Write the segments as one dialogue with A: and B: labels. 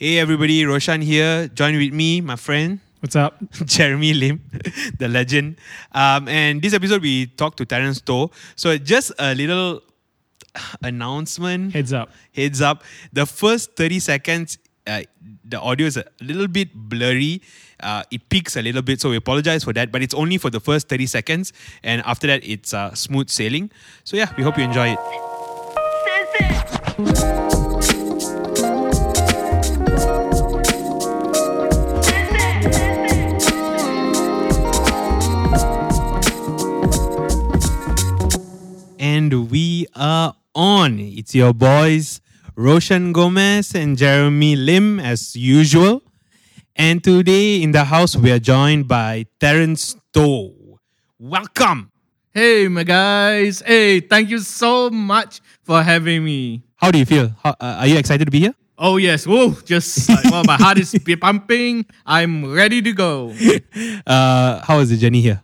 A: Hey everybody, Roshan here. Join with me, my friend
B: What's up?
A: Jeremy Lim, the legend. Um, and this episode we talked to Terence Toh. So just a little announcement.
B: Heads up.
A: Heads up. The first 30 seconds, uh, the audio is a little bit blurry. Uh, it peaks a little bit, so we apologize for that. But it's only for the first 30 seconds, and after that, it's uh, smooth sailing. So yeah, we hope you enjoy it. Are on. It's your boys, Roshan Gomez and Jeremy Lim, as usual. And today in the house, we are joined by Terence Toh. Welcome.
C: Hey, my guys. Hey, thank you so much for having me.
A: How do you feel? How, uh, are you excited to be here?
C: Oh, yes. Whoa, just like, well, my heart is pumping. I'm ready to go.
A: Uh, how was the journey here?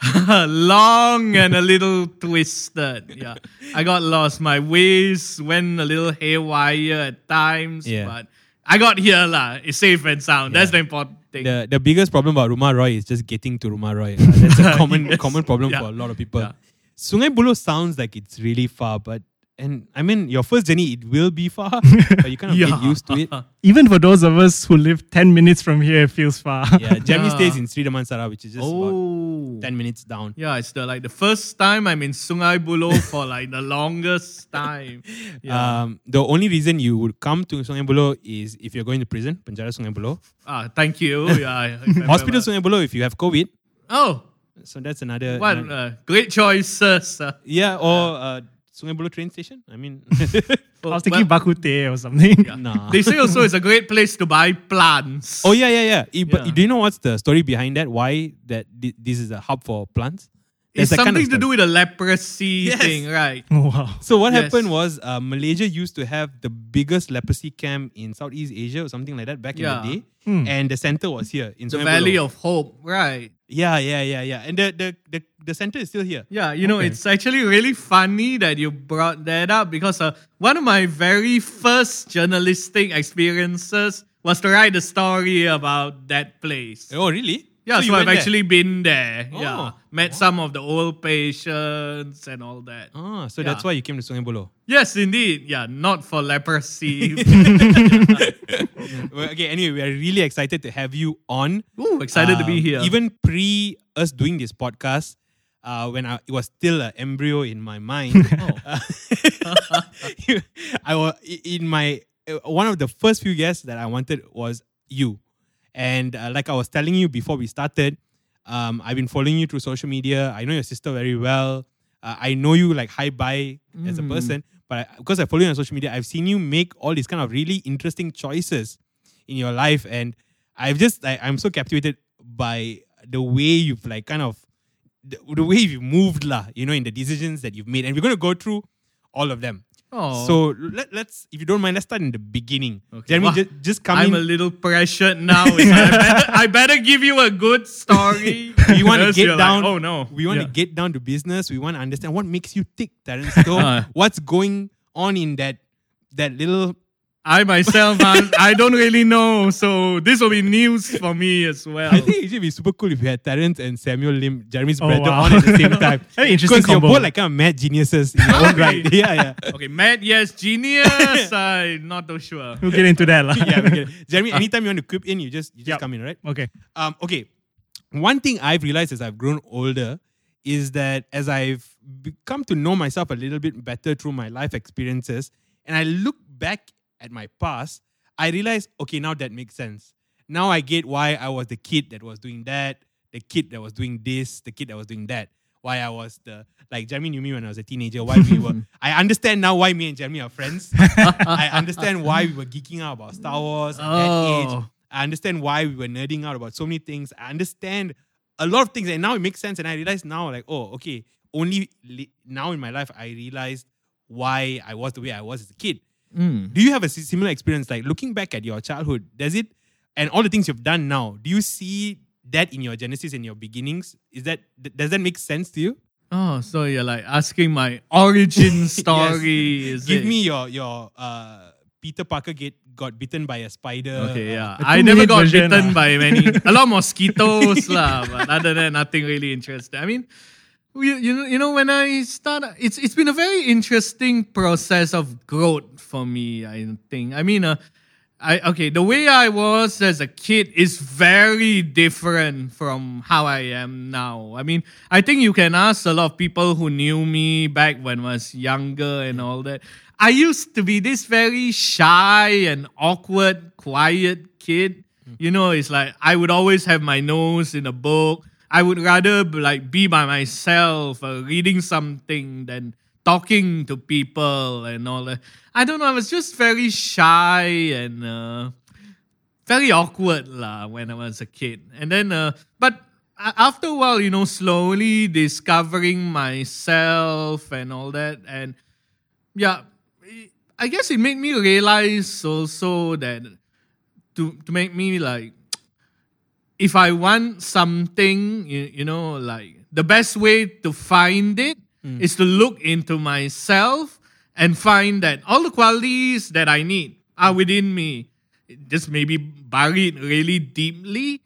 C: Long and a little twisted. Yeah. I got lost. My ways went a little haywire at times,
A: Yeah.
C: but I got here. lah. It's safe and sound. That's the important thing.
A: The the biggest problem about Rumah Roy is just getting to Rumah Roy. That's a common
C: Yes.
A: common problem
C: Yeah.
A: for a lot of people.
C: Yeah.
A: Sungai Buloh sounds like it's really far, but and I mean your first journey it will be far, but you kind of get used to it.
B: Even for those of us who live 10 minutes from here, it feels far.
A: Yeah, Jeremy
C: Yeah.
A: stays in Sri Damansara, which is just about
C: oh.
A: ten minutes down.
C: Yeah, it's the like the first time I'm in Sungai Buloh for like the longest time. Yeah.
A: Um, the only reason you would come to Sungai Buloh is if you're going to prison, Penjara Sungai Buloh.
C: ah, thank you. Yeah.
A: Hospital Sungai Buloh if you have COVID.
C: Oh,
A: So that's another.
C: what
A: another-
C: uh, great choices. Uh,
A: yeah, or uh, Sungai Buloh train station. I mean,
B: I was thinking
C: well,
B: Bakute or something.
A: nah.
C: They say also it's a great place to buy plants.
A: Oh yeah, yeah, yeah. Eh, But do you know what's the story behind that? Why that this is a hub for plants?
C: it's
A: There's that kind
C: something
A: of
C: to do with the leprosy
A: Yes.
C: thing, right?
B: Oh, wow.
A: So what
C: Yes.
A: happened was uh, Malaysia used to have the biggest leprosy camp in Southeast Asia or something like that back
C: Yeah.
A: in the day,
B: Hmm.
A: and the center was here in
C: The
A: Sungai
C: Valley
A: Buloh.
C: of Hope, right?
A: Yeah, yeah, yeah, yeah. And the the the, the center is still here.
C: Yeah, you know,
A: Okay.
C: it's actually really funny that you brought that up because uh, one of my very first journalistic experiences was to write a story about that place.
A: Oh, really?
C: Yeah, so,
A: you
C: I've
A: there?
C: actually been there.
A: Oh,
C: yeah, met some of the old patients and all that.
A: Ah, so
C: Yeah.
A: that's why you came to Sungai Buloh.
C: Yes, indeed. Yeah, not for leprosy.
A: Well, okay, anyway, we are really excited to have you on.
C: Ooh, excited to be
A: Um,
C: here.
A: Even pre us doing this podcast, uh, when I, it was still an embryo in my mind, uh, I was in my uh, one of the first few guests that I wanted was you, and uh, like I was telling you before we started, um, I've been following you through social media. I know your sister very well. Uh, I know you like hi bye as a
C: Mm.
A: person, but I, because I follow you on social media, I've seen you make all these kind of really interesting choices in your life, and I've just I, I'm so captivated by the way you've like kind of the, the way you've moved lah, you know, in the decisions that you've made, and we're going to go through all of them.
C: Oh.
A: So let, let's, if you don't mind, let's start in the beginning.
C: Okay.
A: Jeremy,
C: Wow.
A: just, just come
C: I'm
A: in.
C: a little pressured now. I, better, I better give you a good story.
A: we want to get
C: you're like,
A: down.
C: oh no.
A: We want
C: Yeah.
A: to get down to business. We want to understand what makes you tick, Terence. Toh.
C: Uh.
A: What's going on in that that little?
C: I myself, I'm, I don't really know. So this will be news for me as well.
A: I think it should be super cool if you had Terence and Samuel Lim, Jeremy's
B: Oh,
A: brother,
B: wow.
A: on at the same time.
B: Very interesting
A: Because you're both like kind of mad geniuses in your own right. Yeah, yeah.
C: okay, mad, yes, genius. I'm not so sure.
B: We'll get into that. lah.
A: yeah, we get. Jeremy, anytime you want to quip in, you just you just
B: Yep.
A: come in, right?
B: Okay.
A: Um, okay. One thing I've realized as I've grown older is that as I've come to know myself a little bit better through my life experiences, and I look back at my past, I realized, okay, now that makes sense. Now I get why I was the kid that was doing that, the kid that was doing this, the kid that was doing that. Why I was the like Jeremy knew me when I was a teenager. Why we were I understand now why me and Jeremy are friends. I understand why we were geeking out about Star Wars at that oh. age.
C: Oh.
A: I understand why we were nerding out about so many things. I understand a lot of things, and now it makes sense. And I realize now, like, oh, okay, only li- now in my life I realized why I was the way I was as a kid.
C: Mm.
A: Do you have a similar experience? Like looking back at your childhood, does it, and all the things you've done now, do you see that in your genesis and your beginnings? Is that does that make sense to you?
C: Oh, so you're like asking my origin story? is
A: Give
C: it?
A: me your your uh, Peter Parker get got bitten by a spider.
C: Okay, yeah. I never got bitten
B: lah.
C: by many. A lot of mosquitoes, lah. But other than that, nothing really interesting. I mean, you, you know, you know, when I start, it's it's been a very interesting process of growth for me. I think. I mean, uh, I okay. The way I was as a kid is very different from how I am now. I mean, I think you can ask a lot of people who knew me back when I was younger and all that. I used to be this very shy and awkward, quiet kid. You know, it's like I would always have my nose in a book. I would rather like be by myself, uh, reading something than talking to people and all that. I don't know. I was just very shy and uh, very awkward lah when I was a kid. And then, uh, but after a while, you know, slowly discovering myself and all that, and yeah, I guess it made me realize also that to to make me like if I want something, you, you know, like the best way to find it is to look into myself and find that all the qualities that I need are within me. Just maybe buried really deeply.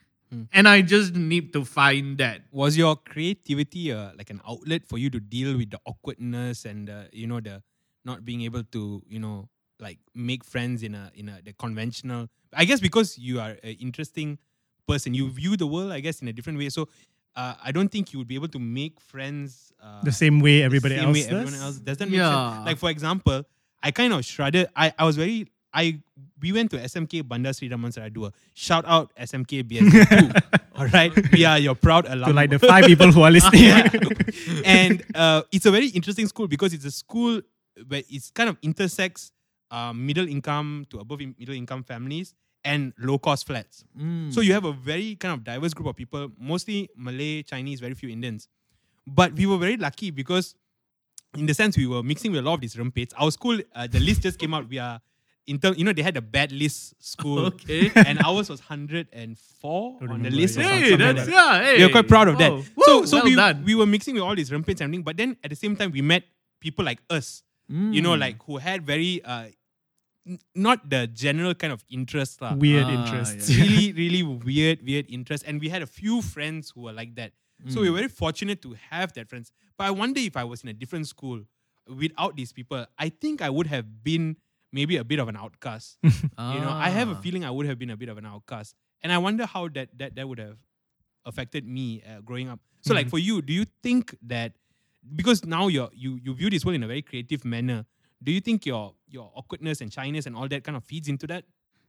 C: And I just need to find that.
A: was your creativity uh, like an outlet for you to deal with the awkwardness and uh, you know the not being able to you know like make friends in a in a the conventional i guess because you are an interesting person you view the world i guess in a different way so uh, i don't think you would be able to make friends uh,
B: The same way
A: the
B: everybody
A: same
B: else
A: way
B: does.
A: everyone else does that make
C: Yeah.
A: sense like for example i kind of shredded i i was very I we went to SMK Bandar Sri Damansara Dua. Shout out SMK BSD2. all right, we are your proud alumni.
B: To like the five people who are listening.
A: Yeah. and uh, it's a very interesting school because it's a school where it's kind of intersects uh, middle income to above middle income families and low cost flats. So you have a very kind of diverse group of people, mostly Malay, Chinese, very few Indians. But we were very lucky because, in the sense, we were mixing with a lot of these rumpets. Our school, uh, the list just came out. We are in term, you know, they had a bad list school,
C: Okay.
A: and ours was hundred and four
B: Don't
A: on the list. or
B: yeah.
A: something
C: Hey,
A: like
C: that's
A: that
C: yeah. Hey,
A: we are quite proud of that. So
C: Woo,
A: so
C: well
A: we,
C: done.
A: we were mixing with all these rumpets and everything, but then at the same time we met people like us, you know, like who had very uh not the general kind of interest. lah.
B: Weird
C: Ah,
B: interests.
C: yeah.
A: really, really weird, weird interest. And we had a few friends who were like that. So we were very fortunate to have that friends. But I wonder if I was in a different school without these people, I think I would have been maybe a bit of an outcast. You know, I have a
C: Ah.
A: feeling I would have been a bit of an outcast, and I wonder how that that that would have affected me uh, growing up. So, like for you, do you think that because now you're you you view this world in a very creative manner, do you think your your awkwardness and shyness and all that kind of feeds into that?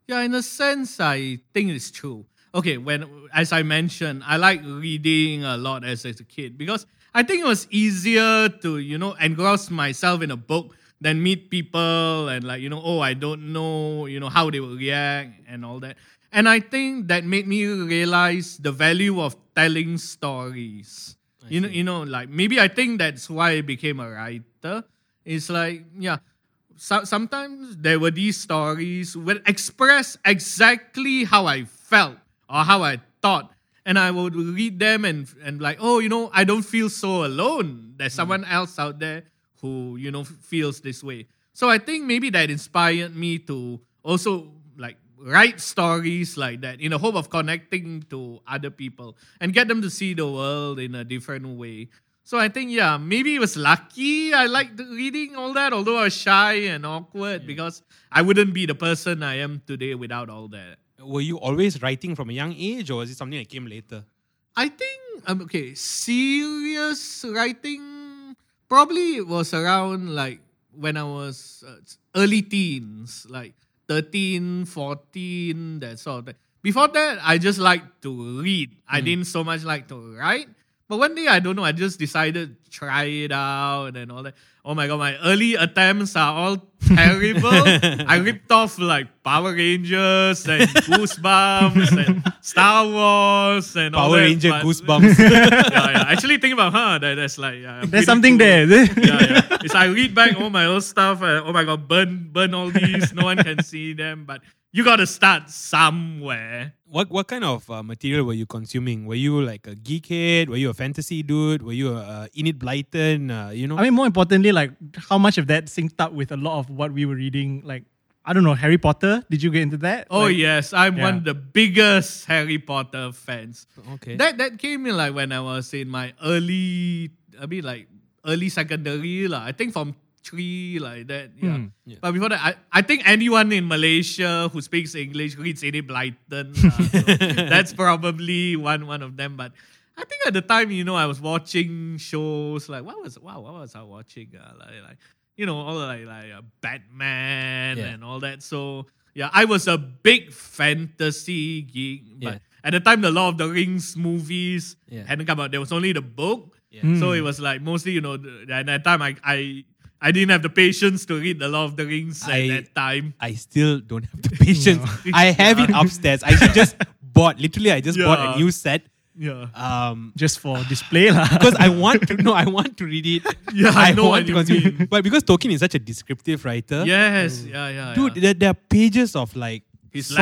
C: Yeah, in a sense, I think it's true. Okay, when as I mentioned, I like reading a lot as, as a kid because I think it was easier to you know engross myself in a book than meet people and like you know oh I don't know you know how they will react and all that. And I think that made me realize the value of telling stories. you know, you know, like maybe I think that's why I became a writer. It's like yeah, so, sometimes there were these stories that express exactly how I felt or how I thought. And I would read them and, and like, oh, you know, I don't feel so alone. There's hmm. someone else out there who, you know, feels this way. So I think maybe that inspired me to also like write stories like that in the hope of connecting to other people and get them to see the world in a different way. So I think yeah, maybe it was lucky. I liked reading all that, although I was shy and awkward because I wouldn't be the person I am today without all that.
A: Were you always writing from a young age, or was it something that came later?
C: I think um, okay, serious writing probably it was around like when I was uh, early teens, like 13, 14, that sort of thing. Before that, I just liked to read. I didn't so much like to write. But one day, I don't know, I just decided to try it out and all that. Oh my god, my early attempts are all terrible. I ripped off like Power Rangers and Goosebumps and Star Wars and all that.
A: Power Ranger
C: but-
A: goosebumps.
C: yeah, yeah. Actually, think about huh, that, that's like yeah,
B: There's something
C: cool.
B: there.
C: Yeah, yeah. It's I read back all my old stuff. And, oh my god, burn, burn all these. No one can see them. But you got to start somewhere.
A: what what kind of uh, material were you consuming? Were you like a geekhead? Were you a fantasy dude? Were you a uh, Enid Blyton? Uh, you know,
B: I mean, more importantly, like how much of that synced up with a lot of what we were reading, like I don't know, Harry Potter. Did you get into that?
C: Oh
B: Like,
C: yes, I'm
B: yeah.
C: one of the biggest Harry Potter fans.
A: Okay.
C: That that came in like when I was in my early, I mean like early secondary lah. I think from three like that. Yeah.
B: Hmm.
A: Yeah.
C: But before that, I, I think anyone in Malaysia who speaks English reads Enid Blyton. lah. So that's probably one one of them. But I think at the time, you know, I was watching shows like what was wow, what was I watching? Uh, like, like you know, all like like uh, Batman
A: Yeah.
C: and all that. So yeah, I was a big fantasy geek. But
A: Yeah.
C: at the time, the Lord of the Rings movies
A: Yeah.
C: hadn't come out. There was only the book.
A: Yeah.
C: So it was like mostly, you know, at that time I, I I didn't have the patience to read the Lord of the Rings at
A: I-
C: that time.
A: I still don't have the patience. I have it upstairs. I just bought. Literally, I just bought a new set.
C: Yeah.
A: Um,
B: just for display lah.
A: because I want to know, I want to read it.
C: Yeah, I know
A: want to consume.
C: mean.
A: But because Tolkien is such a descriptive writer,
C: Yes. Yeah. Yeah.
A: dude,
C: yeah.
A: there, there are pages of like
C: his
A: songs.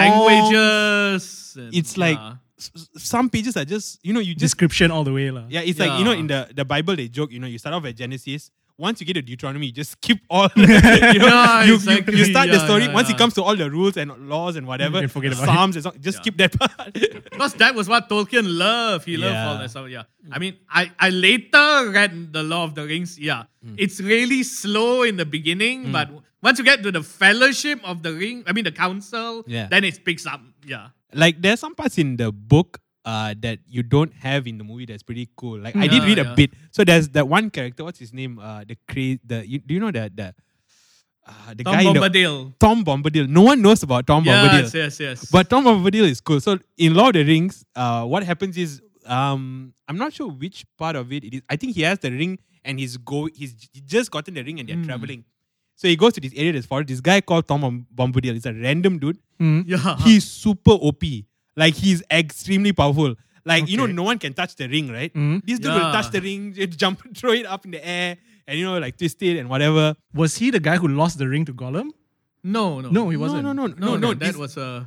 C: languages. and-
A: It's like
C: yeah.
A: s- s- some pages are just you know you just
B: Description all the way lah.
A: yeah. It's like you know in the the Bible they joke you know you start off at Genesis. Once you get to Deuteronomy, you just skip all. you know,
C: Yeah,
A: you, you,
C: exactly.
A: you start the story.
C: yeah,
A: Once it comes to all the rules and laws and whatever,
B: forget about it.
A: Psalms, and so, just
C: Yeah.
A: skip that part.
C: Because that was what Tolkien loved. He loved all
A: Yeah.
C: that stuff. Yeah. I mean, I, I later read The Lord of the Rings. Yeah.
A: Hmm.
C: It's really slow in the beginning, but once you get to the fellowship of the ring, I mean the council,
A: Yeah.
C: then it picks up. Yeah.
A: like there's some parts in the book uh, that you don't have in the movie that's pretty cool. Like I did
C: Yeah,
A: read a bit. So there's that one character. What's his name? Uh, the crazy. The you, do you know that the uh, the
C: Tom
A: guy in the,
C: Bombadil.
A: Tom Bombadil. No one knows about Tom Bombadil.
C: Yes, yes, yes.
A: But Tom Bombadil is cool. So in Lord of the Rings, uh, what happens is um, I'm not sure which part of it it is. I think he has the ring and he's go he's just gotten the ring and they're
C: Hmm.
A: traveling. So he goes to this area that's forest. This guy called Tom Bom- Bombadil. He's a random dude.
C: yeah.
A: He's super OP. Like he's extremely powerful. Like you know, no one can touch the ring, right?
B: Mhm.
A: This dude will touch the ring, jump, throw it up in the air, and you know, like twist it and whatever.
B: Was he the guy who lost the ring to Gollum?
C: no, no.
B: No, he wasn't.
A: no, no,
C: no,
A: no, no.
C: That
A: this-
C: was uh,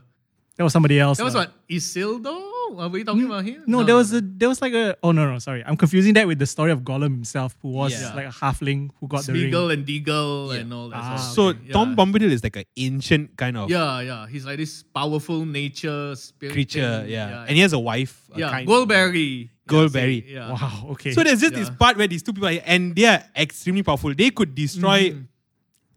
B: That was somebody else.
C: that was
B: lah.
C: what Isildur. Are we talking about him?
B: No, there was a there was like a oh no no sorry I'm confusing that with the story of Gollum himself who was
A: Yeah.
B: like a halfling who got the ring.
C: Smeagol and Deagol
A: Yeah.
C: and all that.
B: Ah,
C: stuff.
A: so
C: Okay,
A: Tom. Bombadil is like an ancient kind of
C: Yeah, yeah. He's like this powerful nature spirit
A: creature.
C: thing.
A: Yeah. and he has a wife. a
C: yeah.
A: kind-
C: Goldberry.
A: Goldberry.
C: Yeah.
B: Wow. Okay.
A: So there's just this
C: Yeah.
A: part where these two people, are, and they are extremely powerful. They could destroy
C: Mm.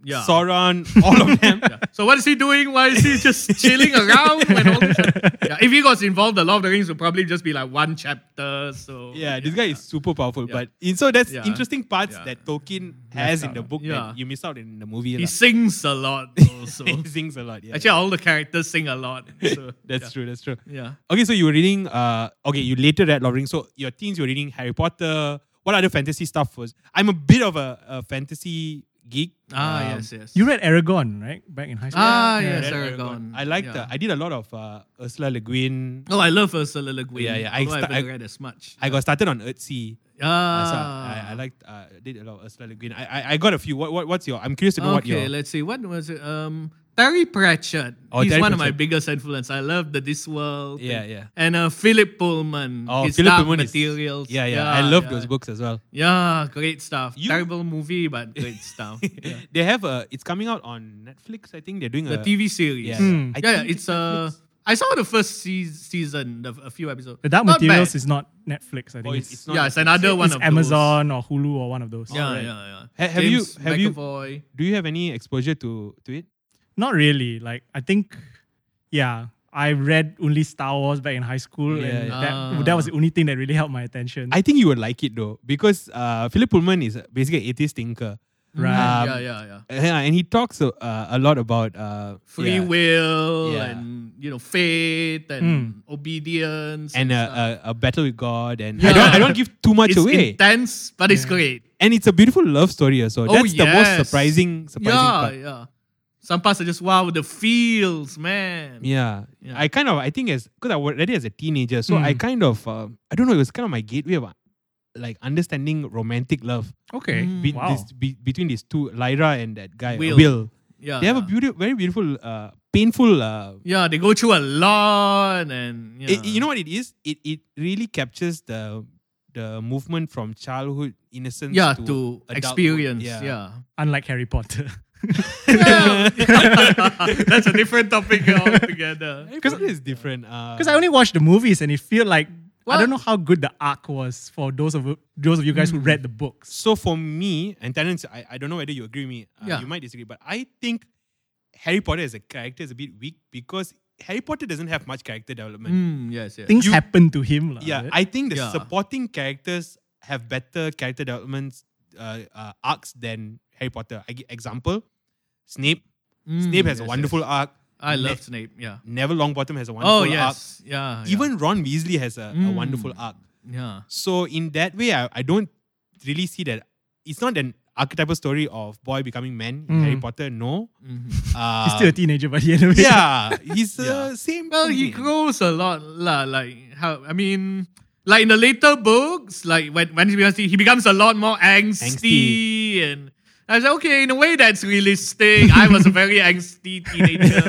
C: Yeah.
A: Sauron, all of them.
C: Yeah. So what is he doing? Why is he just chilling around when all this? Yeah, if he got involved, the Lord of the Rings would probably just be like one chapter. So
A: Yeah, this guy is super powerful. But in, so that's interesting parts that Tolkien has in the book that you miss out in the movie.
C: he sings a lot also.
A: he sings a lot. Yeah,
C: Actually, all the characters sing a lot. So,
A: that's true. That's true.
C: Yeah.
A: Okay, so you were reading. Uh, okay, you later read Lord of the Rings. So your teens, you were reading Harry Potter. What other fantasy stuff was? I'm a bit of a, a fantasy geek.
C: Ah,
A: Um,
C: yes, yes.
B: you read Eragon right back in high school.
C: Ah,
A: I
C: yes,
A: read
C: Eragon.
A: I liked.
C: Yeah.
A: Uh, I did a lot of uh, Ursula Le Guin.
C: Oh, I love Ursula Le Guin.
A: Yeah, yeah, I
C: Although I haven't
A: I-
C: read as much.
A: I got started on Earthsea.
C: Ah.
A: Uh, so I, I liked. Uh, did a lot of Ursula Le Guin. I, I I got a few. What, what what's your? I'm curious to know what your.
C: okay, let's see. What was it? Um, Terry Pratchett.
A: Oh,
C: He's
A: Terry
C: one of my biggest influence. I love the Discworld.
A: Yeah,
C: and,
A: yeah.
C: And uh, Philip Pullman.
A: Oh,
C: his
A: Philip
C: Dark
A: Pullman is-
C: Materials.
A: Yeah, yeah, I love
C: yeah.
A: those books as well.
C: Yeah, great stuff.
A: You-
C: Terrible movie, but great stuff. Yeah.
A: They have a. It's coming out on Netflix. I think they're doing
C: The
A: a
C: TV series.
A: Yeah,
B: Hmm.
C: Yeah, yeah, it's uh, I saw the first season, a few episodes.
B: The Dark
C: Not
B: Materials
C: bad.
B: is not Netflix. I think
A: Oh,
B: it's,
A: it's, it's not.
C: yeah, it's another one
B: it's
C: of
B: Amazon or Hulu or one of those.
C: Those. Yeah,
A: Alright.
C: yeah, yeah.
A: Ha- have you-
C: James
A: have you-
C: McAvoy.
A: Do you have any exposure to to it?
B: Not really. Like I think, yeah, I read only Star Wars back in high school,
A: Yeah,
B: and
A: yeah.
B: that
C: Ah.
B: that was the only thing that really helped my attention.
A: I think you would like it though because uh, Philip Pullman is basically an atheist thinker.
B: Right.
A: Um,
C: yeah, yeah, yeah.
A: Yeah, and he talks uh, a lot about uh,
C: Free
A: yeah,
C: will
A: Yeah.
C: and you know faith and obedience
A: and
C: stuff.
A: uh, a, a battle with God. And
C: Yeah.
A: I don't I don't give too much
C: it's
A: away.
C: intense, but it's great.
A: and it's a beautiful love story So
C: Oh,
A: That's the most surprising surprising
C: yeah,
A: part.
C: yeah. Some parts are just wow, the feels, man.
A: Yeah.
C: Yeah.
A: I kind of I think as because I read it as a teenager, so I
B: Mm.
A: kind of uh, I don't know. It was kind of my gateway of uh, like understanding romantic love
B: okay.
C: Mm.
A: be,
B: Wow.
A: this, be, between these two, Lyra and that guy uh,
C: Will.
A: Will.
C: Yeah,
A: They have a beautiful, very beautiful, uh, painful. Uh,
C: Yeah, they go through a lot, and yeah.
A: it- you know what it is? It it really captures the the movement from childhood innocence
C: yeah,
A: to,
C: to experience.
A: Yeah.
C: Yeah.
B: Unlike Harry Potter.
C: That's a different topic altogether.
A: Because it is is different. Uh,
B: Because I only watched the movies and it feel like I don't know how good the arc was for those of those of you guys who read the books.
A: So for me, and Terence, I, I don't know whether you agree with me. Uh,
C: Yeah.
A: You might disagree, but I think Harry Potter as a character is a bit weak because Harry Potter doesn't have much character development.
C: Mm, yes, yes.
B: Things
A: You-
B: happen to him. lah,
A: Yeah,
B: right?
A: I think the
C: Yeah.
A: supporting characters have better character developments uh, uh, arcs than Harry Potter. I give example, Snape.
C: Mm,
A: Snape has a wonderful
C: yes.
A: arc.
C: I
A: Ne-
C: love Snape. Yeah.
A: Neville Longbottom has a wonderful
C: Oh
A: arc.
C: yes. Yeah. yeah.
A: Even Ron Weasley has a, a
C: Mm.
A: wonderful arc.
C: Yeah.
A: So in that way, I, I don't really see that. It's not an archetypal story of boy becoming man in
B: Mm.
A: Harry Potter. No,
C: Mhm.
A: uh,
B: He's still a teenager, but yeah,
A: yeah, he's
C: Yeah.
A: uh, same.
C: Well, he grows a lot, lah. Like how? I mean, like in the later books, like when when he becomes he becomes a lot more angsty, and I was like, okay, in a way that's realistic. I was a very angsty teenager,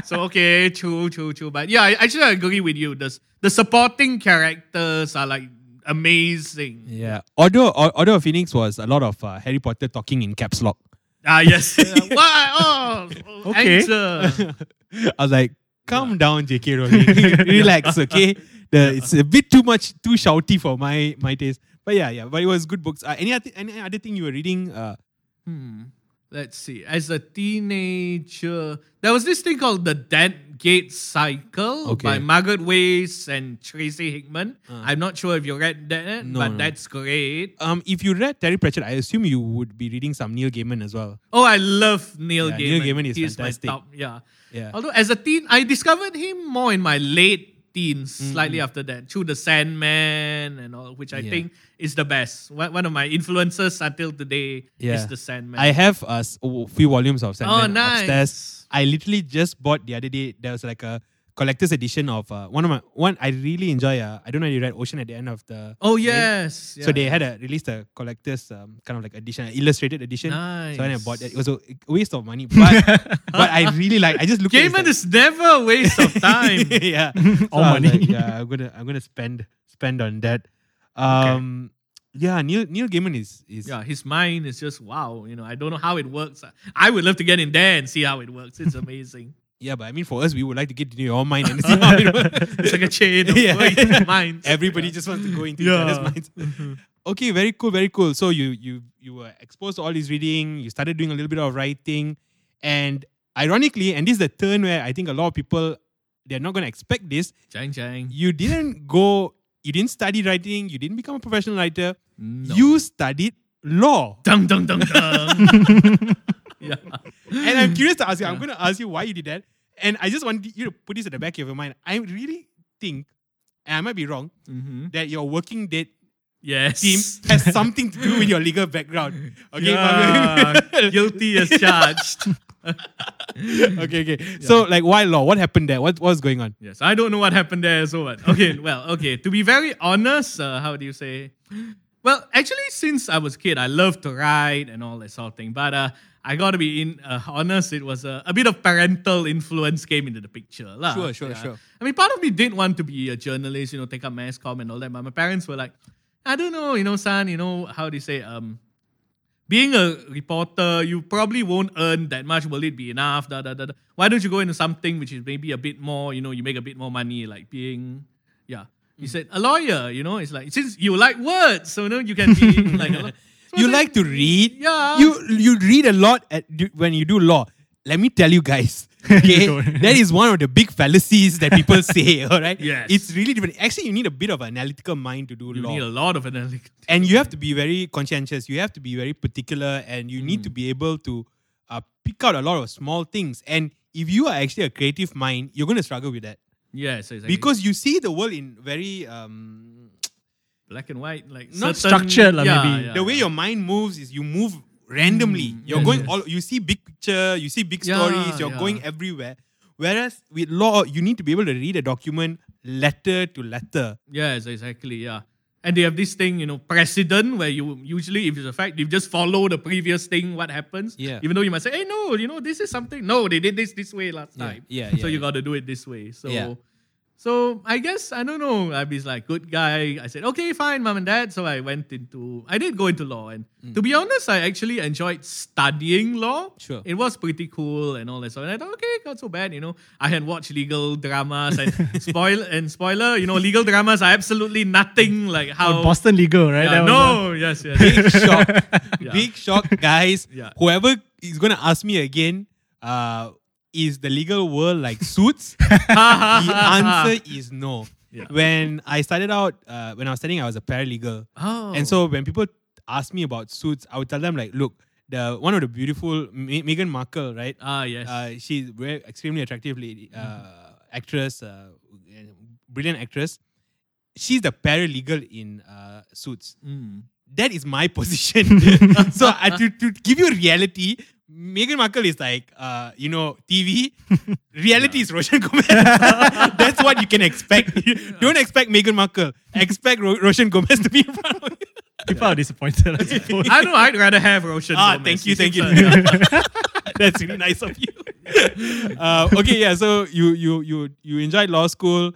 C: so okay, true, true, true. But yeah, I actually agree with you. The the supporting characters are like amazing.
A: Yeah, Order of Phoenix was a lot of uh, Harry Potter talking in caps lock.
C: Ah, yes. Why? Oh,
B: Okay.
C: answer.
A: I was like, calm down, J.K. Rowling, relax, okay. The, it's a bit too much, too shouty for my my taste. But yeah, yeah. But it was good books. Uh, any other any other thing you were reading? Uh,
C: Hmm. Let's see. As a teenager, there was this thing called the Death Gate Cycle
A: Okay.
C: by Margaret Weis and Tracy Hickman. I'm not sure if you read that,
A: No,
C: but
A: no.
C: that's great.
A: um, if you read Terry Pratchett, I assume you would be reading some Neil Gaiman as well.
C: Oh, I love Neil
A: Yeah,
C: Gaiman.
A: Neil Gaiman is
C: He's
A: fantastic.
C: My top, yeah.
A: Yeah.
C: Although as a teen, I discovered him more in my late teens, slightly mm-hmm. after that, through the Sandman and all, which I
A: Yeah.
C: think is the best. One one of my influences until today
A: Yeah.
C: is the Sandman.
A: I have a few volumes of Sandman
C: oh, nice.
A: upstairs. I literally just bought the other day. There was like a collector's edition of uh, one of my one. I really enjoy. Uh, I don't know if you read Ocean at the end of the.
C: Oh
A: Rain.
C: yes.
A: So they had a released a collector's um, kind of like edition, an illustrated edition.
C: Nice.
A: So when I bought that, it was a waste of money, but but I really like. I just look
C: Gaiman
A: at it.
C: is never a waste of time.
A: yeah,
B: All
A: So I
B: money.
A: like, yeah, I'm gonna I'm gonna spend spend on that. Um, yeah, Neil Neil Gaiman is is
C: yeah, his mind is just wow. You know, I don't know how it works. I would love to get in there and see how it works. It's amazing.
A: Yeah, but I mean for us, we would like to get into your mind and see how it works.
C: it's like a chain of
A: Yeah.
C: minds.
A: Everybody just wants to go into each
C: Yeah.
A: other's minds. Mm-hmm. Okay, very cool, very cool. So you you you were exposed to all this reading. You started doing a little bit of writing, and ironically, and this is the turn where I think a lot of people they're not going to expect this.
C: Chang Chang.
A: You didn't go. You didn't study writing. You didn't become a professional writer.
C: No.
A: You studied law.
C: Dum dum dum dum. yeah.
A: And I'm curious to ask you. I'm going to ask you why you did that. And I just want you to put this at the back of your mind. I really think, and I might be wrong,
C: Mm-hmm.
A: that your working dead
C: Yes.
A: team has something to do with your legal background. Okay,
C: Yeah. Guilty as charged.
A: okay, okay. So, like, why law? What happened there? What was going on?
C: Yes, I don't know what happened there. So what? Okay, well, okay. To be very honest, uh, how do you say? Well, actually, since I was a kid, I loved to write and all that sort of thing. But uh, I got to be in uh, honest, it was a, a bit of parental influence came into the picture. lah.
A: Sure, sure, sure.
C: I mean, part of me did want to be a journalist, you know, take up mass comm and all that. But my parents were like, I don't know, you know, son, you know, how do you say, um, being a reporter, you probably won't earn that much. Will it be enough? Da, da, da, da. Why don't you go into something which is maybe a bit more, you know, you make a bit more money, like being, yeah. He said, a lawyer, you know, it's like, since you like words, so, you know, you can be like, a, law- So I
A: You
C: was
A: like to read.
C: Yeah.
A: You you read a lot at, when you do law. Let me tell you guys. Okay, that is one of the big fallacies that people say. All right.
C: Yes.
A: It's really different. Actually, you need a bit of an analytical mind to do
C: you
A: law.
C: You need a lot of analytics.
A: and you have to be very conscientious you have to be very particular and you need to be able to uh, pick out a lot of small things and if you are actually a creative mind you're going to struggle with that
C: Yes, exactly.
A: because you see the world in very um,
C: black and white, like
A: Not
C: certain-
B: structured lah, uh,
C: yeah,
B: maybe.
C: yeah,
A: the way your mind moves is you move randomly mm, you're
C: yes,
A: going
C: yes.
A: all you see big picture you see big
C: Yeah,
A: stories you're
C: yeah.
A: going everywhere whereas with law you need to be able to read a document letter to letter
C: Yes, exactly. Yeah. And they have this thing, you know, precedent where you usually, if it's a fact, you just follow the previous thing, what happens.
A: Yeah.
C: Even though you might say, hey, no, you know, this is something. No, they did this this way last
A: Yeah,
C: time.
A: yeah,
C: So
A: yeah,
C: you got to do it this way. So,
A: Yeah.
C: So I guess I don't know. I was like good guy. I said okay, fine, mom and dad. So I went into. I did go into law, and to be honest, I actually enjoyed studying law.
A: Sure.
C: it was pretty cool and all that. So and I thought, okay, not so bad. You know, I had watched legal dramas and spoil and spoiler. You know, legal dramas are absolutely nothing like how.
B: Oh, Boston Legal, right?
C: Yeah,
B: was,
C: no, yes, yes.
A: Big shock.
C: Yeah.
A: Big shock, guys.
C: Yeah.
A: Whoever is going to ask me again, uh, is the legal world like suits? the answer is no.
C: Yeah.
A: When I started out, uh, when I was studying, I was a paralegal.
C: Oh.
A: And so when people ask me about suits, I would tell them like, look, the one of the beautiful Me- Meghan Markle, right?
C: ah yes.
A: Uh, she's very extremely attractive lady, uh, actress, uh, brilliant actress. She's the paralegal in uh, Suits.
C: Mm.
A: That is my position. so to, to give you reality, Meghan Markle is like, uh, you know, TV. Reality is Roshan Gomez. That's what you can expect. Don't expect Meghan Markle. Expect Ro- Roshan Gomez to be in front of you.
B: People are disappointed, I suppose.
C: I know. I'd rather have Roshan.
A: Ah,
C: Gomez.
A: thank you, thank you. That's really nice of you. uh, okay, yeah. So you you you you enjoyed law school,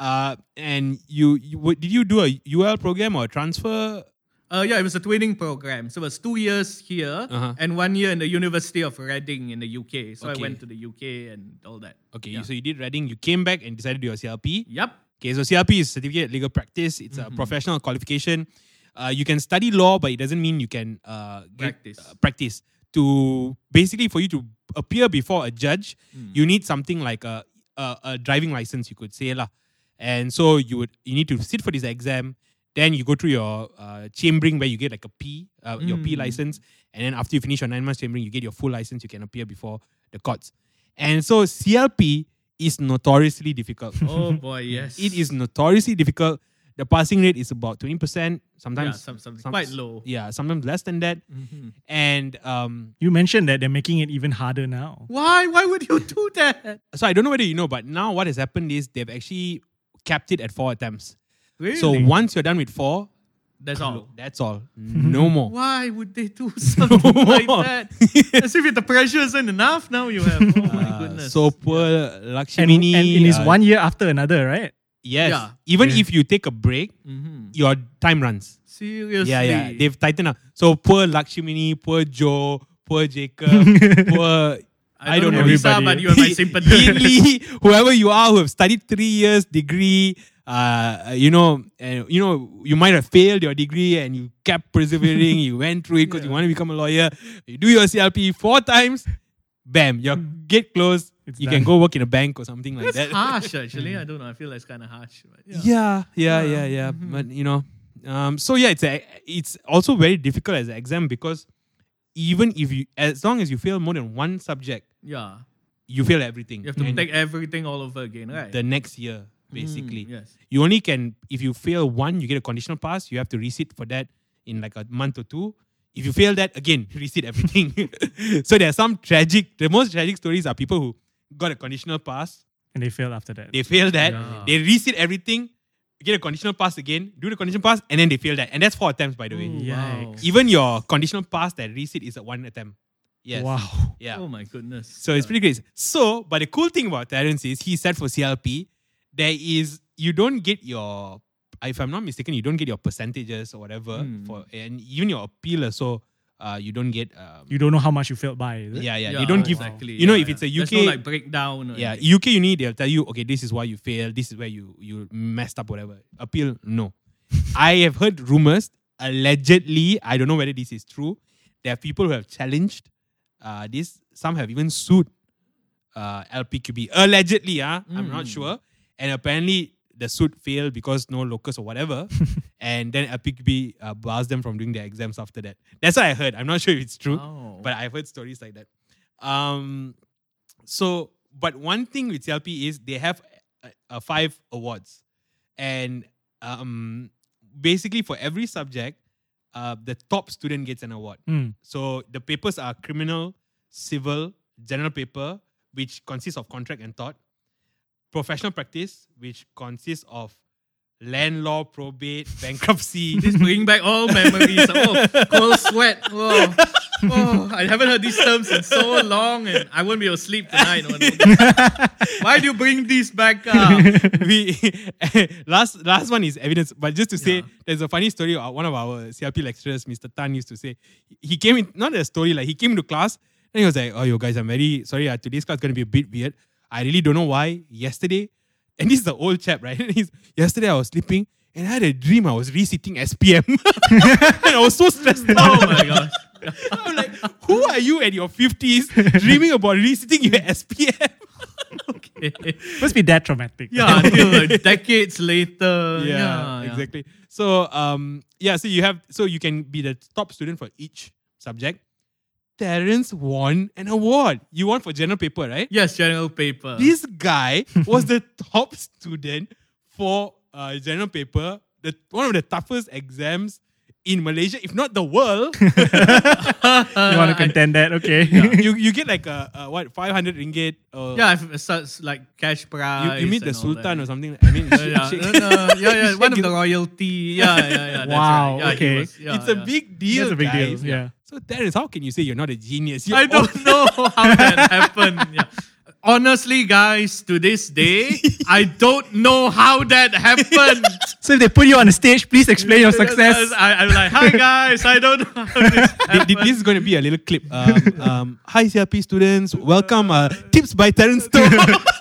A: uh, and you, you did you do a UL program or a transfer?
C: Uh, yeah, it was a twinning program. So it was two years here
A: Uh-huh.
C: and one year in the University of Reading in the UK. So
A: Okay.
C: I went to the UK and all that.
A: Okay,
C: Yeah.
A: so you did Reading. You came back and decided to do your CLP.
C: Yep.
A: Okay, so CLP is Certificate of Legal Practice. It's
C: Mm-hmm.
A: a professional qualification. Uh, you can study law, but it doesn't mean you can uh, get,
C: Practice.
A: uh, practice. To basically for you to appear before a judge,
C: Mm.
A: you need something like a, a a driving license, you could say lah. And so you would you need to sit for this exam. Then you go through your uh, chambering where you get like a P, uh, your P
C: Mm.
A: license, and then after you finish your nine months chambering, you get your full license. You can appear before the courts. And so CLP is notoriously difficult.
C: Oh boy, yes.
A: It is notoriously difficult. The passing rate is about 20%,
C: yeah,
A: sometimes
C: some, some,
A: some-
C: quite low.
A: Yeah, sometimes less than that.
C: Mhm.
A: And um,
B: You mentioned that they're making it even harder now.
C: Why? Why would you do that?
A: so I don't know whether you know, but now what has happened is they've actually capped it at four attempts.
C: Really?
A: So once you're done with four,
C: That's all.
A: that's all. No more.
C: Why would they do something like that? As if the pressure isn't enough. Now you have. Oh my
A: Uh,
C: goodness.
A: so poor
B: And,
A: Lakshmini.
B: and it is
A: uh,
B: one year after another, right?
A: Yes.
C: Yeah.
A: Even
B: Yeah.
A: if you take a break,
C: Mhm.
A: your time runs.
C: Seriously.
A: Yeah, yeah. They've tightened up. So poor Lakshmini, poor Joe, poor Jacob, poor
C: I,
A: don't
C: don't,
A: know
C: know Lisa,
B: everybody.
C: but you have my sympathy.
A: Hindley, whoever you are who have studied three years degree, uh, you know, and you know, you might have failed your degree and you kept persevering. you went through it because you want to become a lawyer. You do your CLP four times, bam, your gate closed.
B: It's
A: you
B: done.
A: can go work in a bank or something like
C: That's
A: that.
C: harsh, actually. I don't know. I feel that's kind of harsh. Yeah.
A: Yeah, yeah,
C: Yeah.
A: yeah, yeah.
C: Mhm.
A: But you know, um, so yeah, it's a, it's also very difficult as an exam because even if you, as long as you fail more than one subject,
C: Yeah.
A: you fail everything.
C: You have to
A: And
C: take everything all over again, right?
A: the next year, basically.
C: Mm, yes.
A: You only can, if you fail one, you get a conditional pass. You have to resit for that in like a month or two. If you fail that, again, resit everything. so there are some tragic, the most tragic stories are people who got a conditional pass,
B: And they failed after that.
A: they fail that,
C: Yeah.
A: they resit everything, get a conditional pass again, do the conditional pass, and then they fail that. And that's four attempts, by the way.
C: Ooh, wow.
A: Even your conditional pass that resit is a one attempt. Yes.
B: Wow.
A: Yeah.
C: Oh my goodness.
A: So it's pretty great. So, but the cool thing about Terence is he said for CLP, there is you don't get your if I'm not mistaken, you don't get your percentages or whatever
C: Hmm.
A: for and even your appeal so uh, you don't get um,
B: You don't know how much you failed by.
A: Yeah, yeah,
C: Yeah,
A: They don't give
C: exactly.
A: you know
C: Yeah,
A: if it's a. UK
C: There's no like breakdown. Or
A: yeah,
C: anything.
A: UK uni they'll tell you okay this is why you failed, this is where you you messed up whatever. Appeal no. I have heard rumors allegedly, I don't know whether this is true. There are people who have challenged uh, this. Some have even sued uh, LPQB allegedly. Uh, I'm not
C: Mm.
A: sure. And apparently the suit failed because no locus or whatever. and then LPQB uh, bars them from doing their exams after that. That's what I heard. I'm not sure if it's true,
C: Oh.
A: but I've heard stories like that. Um, so, but one thing with CLP is they have uh, uh, five awards, and um, basically for every subject, uh, the top student gets an award.
B: Mm.
A: So the papers are criminal, civil, general paper, which consists of contract and tort, professional practice, which consists of land law, probate, bankruptcy.
C: This bring back all memories. oh, cold sweat. Oh. oh, I haven't heard these terms in so long, and I won't be able to sleep tonight. Why do you bring these back up?
A: we last last one is evidence. But just to say,
C: Yeah.
A: there's a funny story. uh, One of our CLP lecturers, Mr. Tan, used to say he came in not a story like he came to class and he was like, "Oh, you guys, I'm very sorry. Uh, today's class is gonna be a bit weird. I really don't know why. Yesterday, and this is the old chap, right? He's, yesterday I was sleeping and I had a dream I was resitting SPM, and I was so stressed out.
C: Oh my gosh.
A: I'm like, who are you at your 50s dreaming about resitting your SPM?
C: Okay.
B: Must be that traumatic.
C: Yeah, until decades later. Yeah, yeah.
A: exactly. So um yeah, so you have so you can be the top student for each subject. Terence won an award. You won for general paper, right?
C: Yes, general paper.
A: This guy was the top student for uh, general paper, the one of the toughest exams in Malaysia, if not the world.
B: You want to contend that? Okay.
A: you you get like a, a what five hundred ringgit or
C: yeah, I've such like cash prize.
A: you meet the sultan
C: that.
A: or something. I mean,
C: Yeah, yeah,
A: shake-
C: no, no, yeah, yeah, one of the royalty. Yeah, yeah, yeah.
B: Wow,
C: right. Yeah,
B: okay.
C: was- yeah,
A: it's a big deal.
B: It's a big deal, yeah.
A: So Terence, how can you say you're not a genius? You're
C: I don't know how that happened. Yeah. Honestly, guys, to this day, I don't know how that happened.
B: So if they put you on the stage, please explain your success.
C: I, I'm like, hi guys, I don't know how this happened.
A: this is going to be a little clip. Um, um, hi, CLP students. Welcome. Uh, tips by Terence Toh.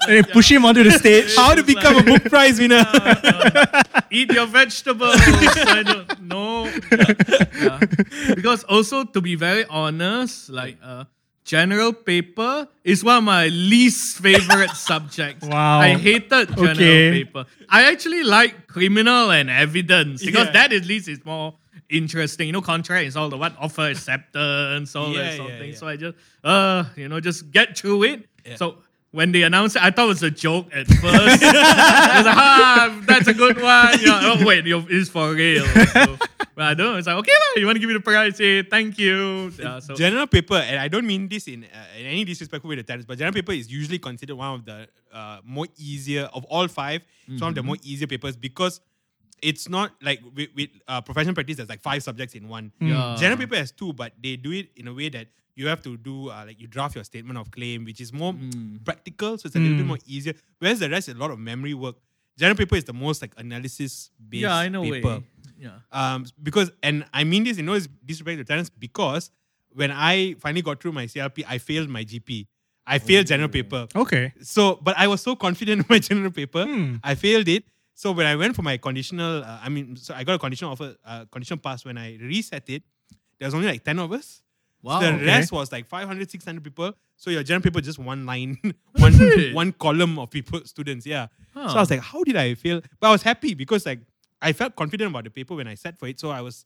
B: And they push him onto the stage.
A: How to become a book prize winner.
C: Eat your vegetables. I don't know. Yeah, yeah. Because also, to be very honest, like uh, general paper is one of my least favorite subjects.
B: Wow.
C: I hated general
B: Okay.
C: paper. I actually like criminal and evidence because
A: Yeah.
C: that at least is more interesting. You know, contract is all the what offer acceptance, all
A: Yeah,
C: that sort
A: yeah,
C: of thing.
A: yeah.
C: So I just uh, you know, just get through it. So when they announced it, I thought it was a joke at first. I was like, ah, that's a good one. You know, oh wait, it's for real. So, but I don't know. It's like, okay, lah, you want to give me the prize? Hey, thank you. Yeah, so
A: general paper, and I don't mean this in, uh, in any disrespectful way to Terence, but general paper is usually considered one of the uh, more easier of all five. It's one of the
C: Mm-hmm.
A: more easier papers because it's not like with, with uh, professional practice. There's like five subjects in one.
C: Yeah.
A: General paper has two, but they do it in a way that you have to do uh, like you draft your statement of claim, which is more
C: Mm.
A: practical, so it's a little bit
B: Mm.
A: more easier. Whereas the rest is a lot of memory work. General paper is the most like analysis based
C: yeah, I know.
A: paper.
C: Way. Yeah.
A: Um, because and I mean this in no disrespect to Terence because when I finally got through my CLP, I failed my GP. I failed general paper.
B: Okay.
A: So, but I was so confident in my general paper,
B: Hmm.
A: I failed it. So when I went for my conditional, uh, I mean, so I got a conditional offer, uh, conditional pass. When I reset it, there was only like ten of us.
C: Wow.
A: the
C: okay.
A: rest was like 500, 600 people. So your general paper just one line, one
C: it?
A: one column of people, students. Yeah. So I was like, how did I fail? But I was happy because like I felt confident about the paper when I sat for it. So I was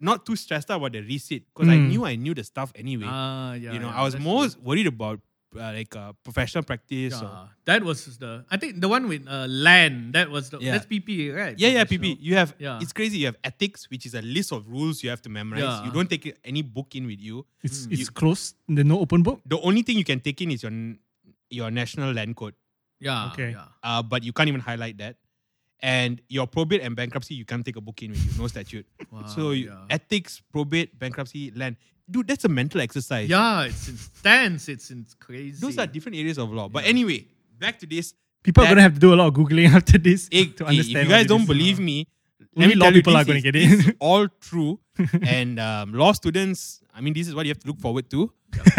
A: not too stressed out about the resit because I
B: Mm.
A: knew I knew the stuff anyway.
C: Ah, yeah.
A: you know,
C: yeah,
A: I was more
C: true.
A: worried about uh, like uh, professional practice. Or,
C: Yeah, that was the I think the one with uh, land. That was the
A: Yeah.
C: that's PP, right?
A: yeah, yeah, PP. You have
C: Yeah.
A: it's crazy. You have ethics, which is a list of rules you have to memorize.
C: Yeah.
A: You don't take any book in with you.
B: It's
A: Mm.
B: it's closed. The no open book.
A: The only thing you can take in is your your national land code.
C: Yeah.
B: Okay.
C: Yeah.
A: uh, but you can't even highlight that. And your probate and bankruptcy, you can't take a book in with you, no statute.
C: Wow,
A: so you,
C: yeah.
A: ethics, probate, bankruptcy, land, dude, that's a mental exercise.
C: Yeah, it's intense. It's, it's crazy.
A: those are different areas of law. But anyway, back to this.
B: People are gonna have to do a lot of googling after this
A: Eh,
B: to understand.
A: if you guys don't
B: is.
A: believe me, let
B: Only
A: me
B: law
A: tell you,
B: people are gonna get
A: it.
B: it.
A: is all true. and um, law students, I mean, this is what you have to look forward to.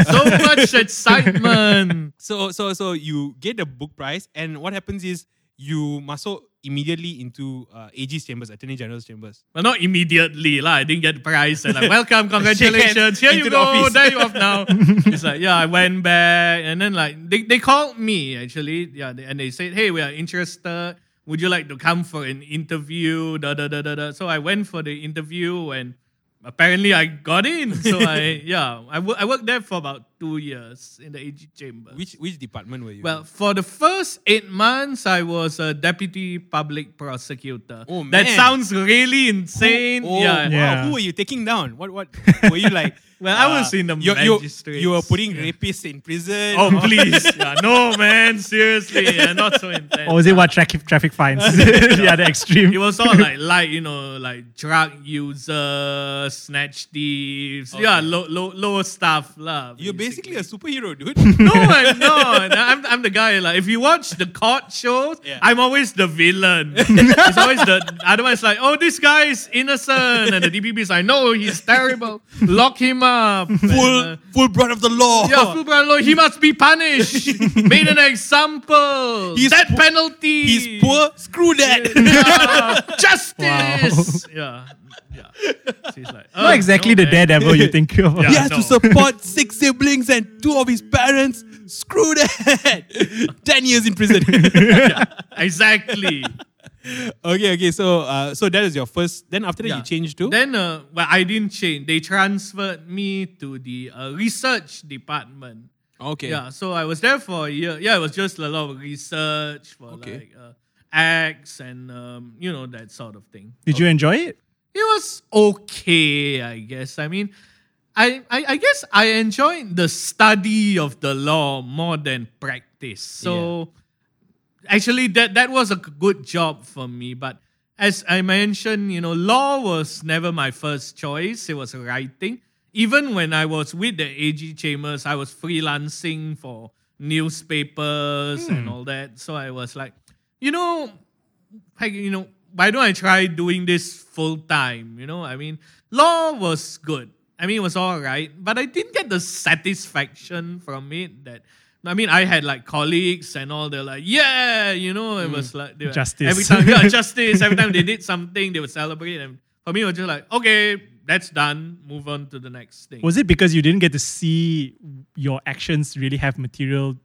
C: so much excitement.
A: So, so, so you get the book prize, and what happens is you muscle immediately into uh, AG's chambers, Attorney General's chambers.
C: Well, not immediately, lah. I didn't get the prize. And like, welcome, congratulations. Here you
A: the
C: go. There you off now. it's like, yeah, I went back, and then like they, they called me actually, yeah, they, and they said, hey, we are interested. Would you like to come for an interview? Da da da da da. So I went for the interview, and apparently I got in. So I yeah, I wo- I worked there for about two years in the AG chamber.
A: Which which department were you?
C: Well, for the first eight months, I was a deputy public prosecutor.
A: Oh, man, That
C: sounds really insane.
A: Oh,
C: yeah.
A: wow.
B: Yeah.
A: Who were you taking down? What what were you like?
C: Well, I was uh, in the
A: you, you,
C: magistrates.
A: you were putting rapists in prison.
C: Oh, please. yeah, no, man. Seriously. Yeah, not so intense.
B: Or was it what traffic traffic fines? yeah, the extreme.
C: It was all like, like you know, like drug users, snatch thieves. Yeah, low, low, low stuff. Lah,
A: You're basically a superhero, dude.
C: no, I'm not. I'm, I'm the guy. Like, if you watch the court shows,
A: Yeah.
C: I'm always the villain. it's always the otherwise like, oh, this guy is innocent, and the DPP is like, no, he's terrible. Lock him up. And,
A: full
C: uh,
A: full blood of the law.
C: yeah, full blood law. He must be punished. Made an example.
A: He's
C: that
A: poor-
C: penalty.
A: He's poor. Screw that.
C: Yeah. Justice. Yeah. Yeah. So he's like,
B: Not
C: "Oh,
B: exactly
C: no,
B: the
C: man."
B: daredevil you think of.
C: Yeah.
A: he has
C: no.
A: to support six siblings and two of his parents. Screw that. Ten years in prison.
C: Exactly.
A: okay, okay. So, uh, so that is your first. Then after that,
C: Yeah.
A: you changed to.
C: Then, uh, well, I didn't change. They transferred me to the uh, research department.
A: okay.
C: Yeah, so I was there for a year. Yeah, it was just a lot of research for
A: Okay.
C: like uh, acts and um, you know that sort of thing.
B: Did you enjoy it?
C: It was okay, I guess. I mean, I, I I guess I enjoyed the study of the law more than practice. So actually that that was a good job for me. But as I mentioned, you know, law was never my first choice. It was writing. Even when I was with the AG Chambers, I was freelancing for newspapers and hmm. all that. So I was like, you know, heck, you know, why don't I try doing this full time? You know, I mean, law was good. I mean, it was all right, but I didn't get the satisfaction from it that. I mean, I had like colleagues and all. They're like, yeah, you know, it was mm, like they were-
B: Justice.
C: every time, yeah, justice. Every time they did something, they would celebrate. And for me, it was just like, okay, that's done. Move on to the next thing.
B: Was it because you didn't get to see your actions really have material,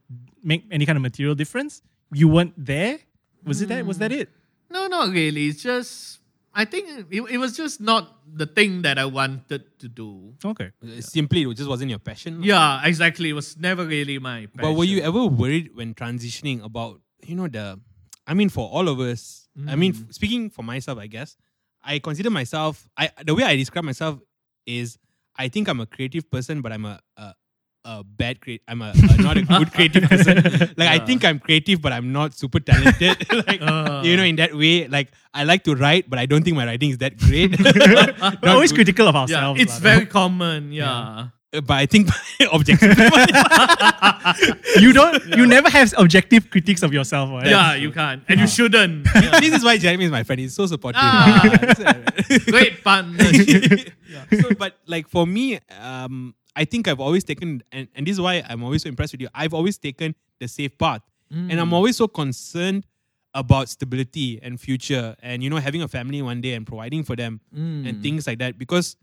B: make any kind of material difference? You weren't there. Was it that? Was that mm. it?
C: No, not really. It's just I think it, it was just not the thing that I wanted to do.
B: Okay.
A: Uh, Simply, it just wasn't your passion.
C: Yeah, exactly. It was never really my passion.
A: But were you ever worried when transitioning about, you know, the, I mean, for all of us, I mean,
C: Mm.
A: speaking for myself, I guess, I consider myself, I the way I describe myself is I think I'm a creative person, but I'm a, a, a bad creative. I'm a, a not a good creative person. Like I think I'm creative, but I'm not super talented. like
C: Uh.
A: you know, in that way, like I like to write, but I don't think my writing is that great.
B: We're always
A: good.
B: critical of
C: Yeah,
B: ourselves.
C: it's
B: lah,
C: very common. Yeah.
A: Uh, but I think
B: objective. You don't. You never have objective critiques of yourself. Right?
C: Yeah, you can't. And you shouldn't.
A: this is why Jeremy is my friend. He's so supportive.
C: Ah. Great partnership.
A: so, but like for me, um, I think I've always taken, and, and this is why I'm always so impressed with you. I've always taken the safe path, and
C: Mm.
A: I'm always so concerned about stability and future, and you know, having a family one day and providing for them
C: Mm.
A: and things like that. Because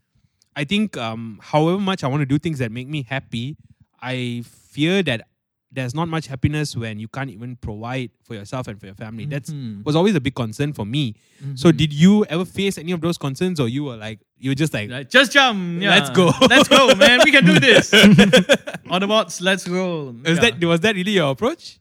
A: I think, um, however much I want to do things that make me happy, I fear that there's not much happiness when you can't even provide for yourself and for your family. That's
C: Mhm.
A: was always a big concern for me. So mm-hmm. did you ever face any of those concerns, or you were like you were just like
C: just jump. Yeah.
A: Let's go.
C: let's go, man. We can do this. On the Autobots, let's roll.
A: is
C: Yeah.
A: that was that really your approach?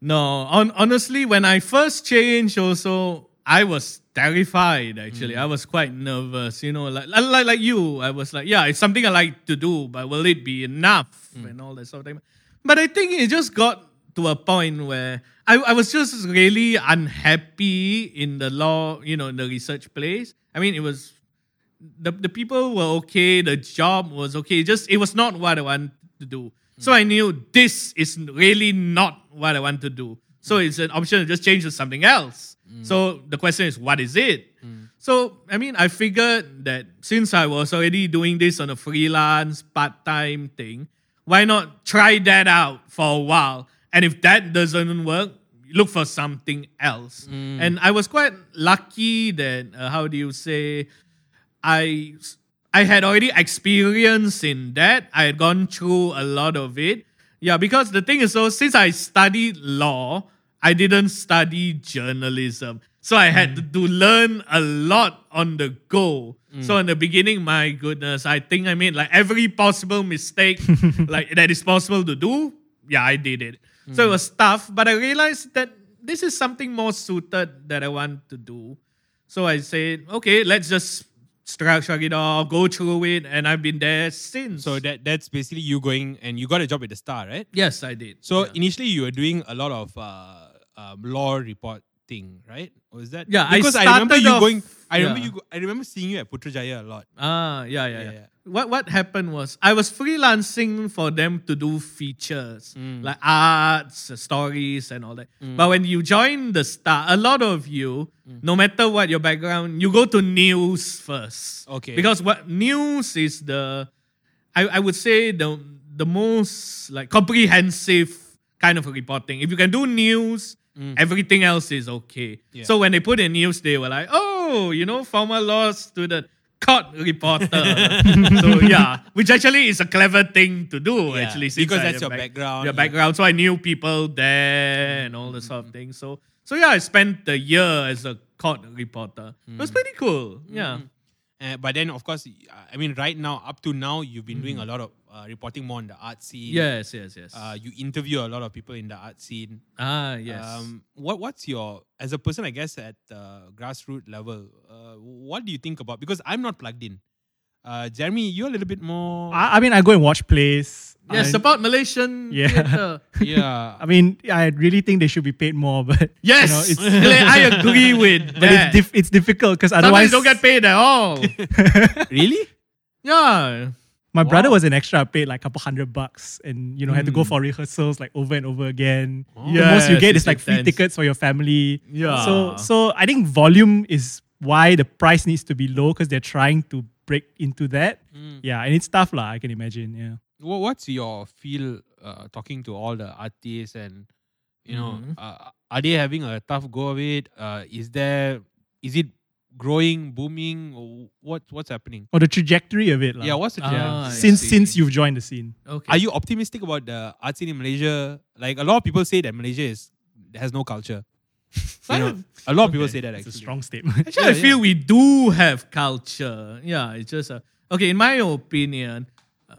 C: No, on, honestly, when I first changed, also I was terrified. Actually, mm. I was quite nervous. You know, like, like like you, I was like, yeah, it's something I like to do, but will it be enough mm. and all that sort of thing. But I think it just got to a point where I, I was just really unhappy in the law, you know, in the research place. I mean, it was the, the people were okay, the job was okay. Just it was not what I wanted to do. So I knew this is really not what I want to do. So it's an option to just change to something else. Mm. So the question is, what is it? Mm. So I mean, I figured that since I was already doing this on a freelance part-time thing, why not try that out for a while? And if that doesn't work, look for something else. And I was quite lucky that uh, how do you say I I had already experience in that. I had gone through a lot of it. Yeah, because the thing is, so since I studied law, I didn't study journalism. So I had to, to learn a lot on the go. So in the beginning, my goodness, I think I made like every possible mistake like that is possible to do. Yeah, I did it. So it was tough, but I realized that this is something more suited that I want to do. So I said, okay, let's just shrug, shrug it off, go through it, and I've been there since.
A: So that that's basically you going and you got a job at the Star, right?
C: yes, I did.
A: So
C: yeah.
A: initially you were doing a lot of uh, um, law reporting, right? Or is that
C: Yeah,
A: Because I, remember you
C: off-
A: going. I remember
C: yeah.
A: you. I remember seeing you at Putrajaya a lot.
C: Ah, yeah, yeah,
A: Yeah,
C: yeah. What what happened was I was freelancing for them to do features
A: Mm.
C: like arts, uh, stories, and all that. But when you join the star, a lot of you,
A: Mm.
C: no matter what your background, you go to news first.
A: Okay.
C: Because what news is the, I, I would say the the most like comprehensive kind of reporting. If you can do news. Mm. Everything else is okay.
A: Mm. Yeah.
C: So when they put in news, they were like, "Oh, you know, former law student, court reporter." so yeah, which actually is a clever thing to do.
A: Yeah,
C: actually, since
A: because
C: I
A: that's your background,
C: Your background. So I knew people there and all the sort of mm-hmm. things. So so yeah, I spent the year as a court reporter. It was mm. pretty cool. Yeah. Mm-hmm.
A: Uh, but then, of course, I mean, right now, up to now, you've been doing mm. a lot of uh, reporting more on the art scene.
C: Yes, yes, yes.
A: Uh, you interview a lot of people in the art scene.
C: ah, yes.
A: Um, what what's your as a person, I guess, at the grassroots level? Uh, what do you think about? Because I'm not plugged in. Uh, Jeremy, you're a little bit more.
B: I, I mean, I go and watch plays.
C: yes,
B: I,
C: support Malaysian
B: Yeah.
C: theatre.
A: yeah.
B: I mean, I really think they should be paid more, but
C: Yes,
B: you know, it's,
C: I agree with
B: but
C: that.
B: it's, dif- it's difficult because
C: Sometimes
B: otherwise,
C: don't get paid at all.
A: really?
C: yeah.
B: My brother was an extra I paid like a couple hundred bucks, and you know had to go
C: Mm.
B: for rehearsals like over and over again.
A: Oh.
B: The most you get is like free
C: intense.
B: tickets for your family.
C: Yeah.
B: So so I think volume is why the price needs to be low because they're trying to break into that.
A: Mm.
B: Yeah, and it's tough lah. I can imagine. Yeah.
A: Wha- What's your feel uh, talking to all the artists and you know
C: Mhm.
A: uh, are they having a tough go of it? Uh, is there is it growing, booming? Or what what's happening?
B: Or the trajectory of it. lah.
A: Yeah, what's the
C: Ah,
A: trajectory?
C: I
B: since since you've joined the scene.
C: Okay.
A: Are you optimistic about the art scene in Malaysia? Like a lot of people say that Malaysia is has no culture. You know, a lot of people say that Actually.
B: It's a strong statement.
C: Actually, I
A: Yeah,
C: feel we do have culture. Yeah, it's just a, okay. In my opinion, uh,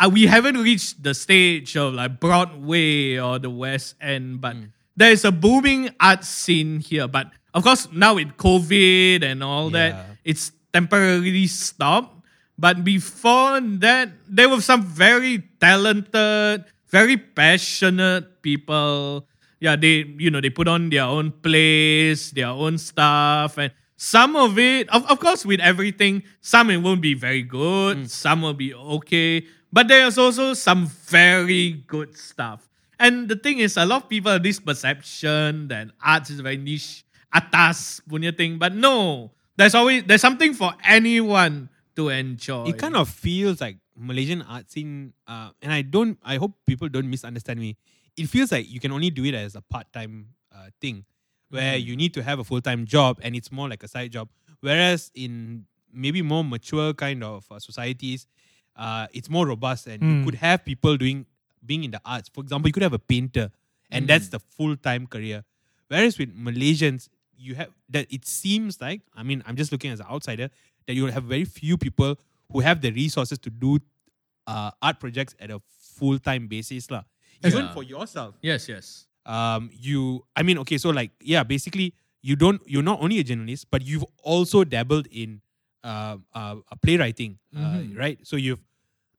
C: uh, we haven't reached the stage of like Broadway or the West End, but
A: Hmm.
C: there is a booming art scene here. But of course, now with COVID and all
A: Yeah.
C: that, it's temporarily stopped. But before that, there were some very talented, very passionate people. Yeah, they you know they put on their own plays, their own stuff, and some of it, of, of course, with everything, some it won't be very good, mm. some will be okay, but there's also some very good stuff. And the thing is, a lot of people have this perception that arts is very niche, atas punya thing, but no, there's always there's something for anyone to enjoy.
A: It kind of feels like Malaysian art scene, uh, and I don't. I hope people don't misunderstand me. It feels like you can only do it as a part-time uh, thing, where you need to have a full-time job, and it's more like a side job. Whereas in maybe more mature kind of uh, societies, uh, it's more robust, and you
B: Mm.
A: could have people doing being in the arts. For example, you could have a painter, and that's the full-time career. Whereas with Malaysians, you have that. It seems like I mean, I'm just looking as an outsider that you have very few people who have the resources to do uh, art projects at a full-time basis, lah. Even
C: Yeah.
A: for yourself,
C: yes, yes.
A: um, you. I mean, okay, so like, yeah, basically, you don't. You're not only a journalist, but you've also dabbled in uh, uh, uh, playwriting, uh,
C: Mhm.
A: right? So you've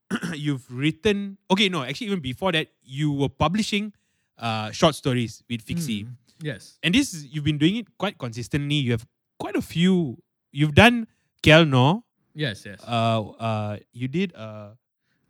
A: you've written. Okay, no, actually, even before that, you were publishing uh, short stories with Fixi.
C: Mm, Yes.
A: and this is, you've been doing it quite consistently. You have quite a few. You've done KL Noir.
C: Yes, yes.
A: Uh, uh, you did uh,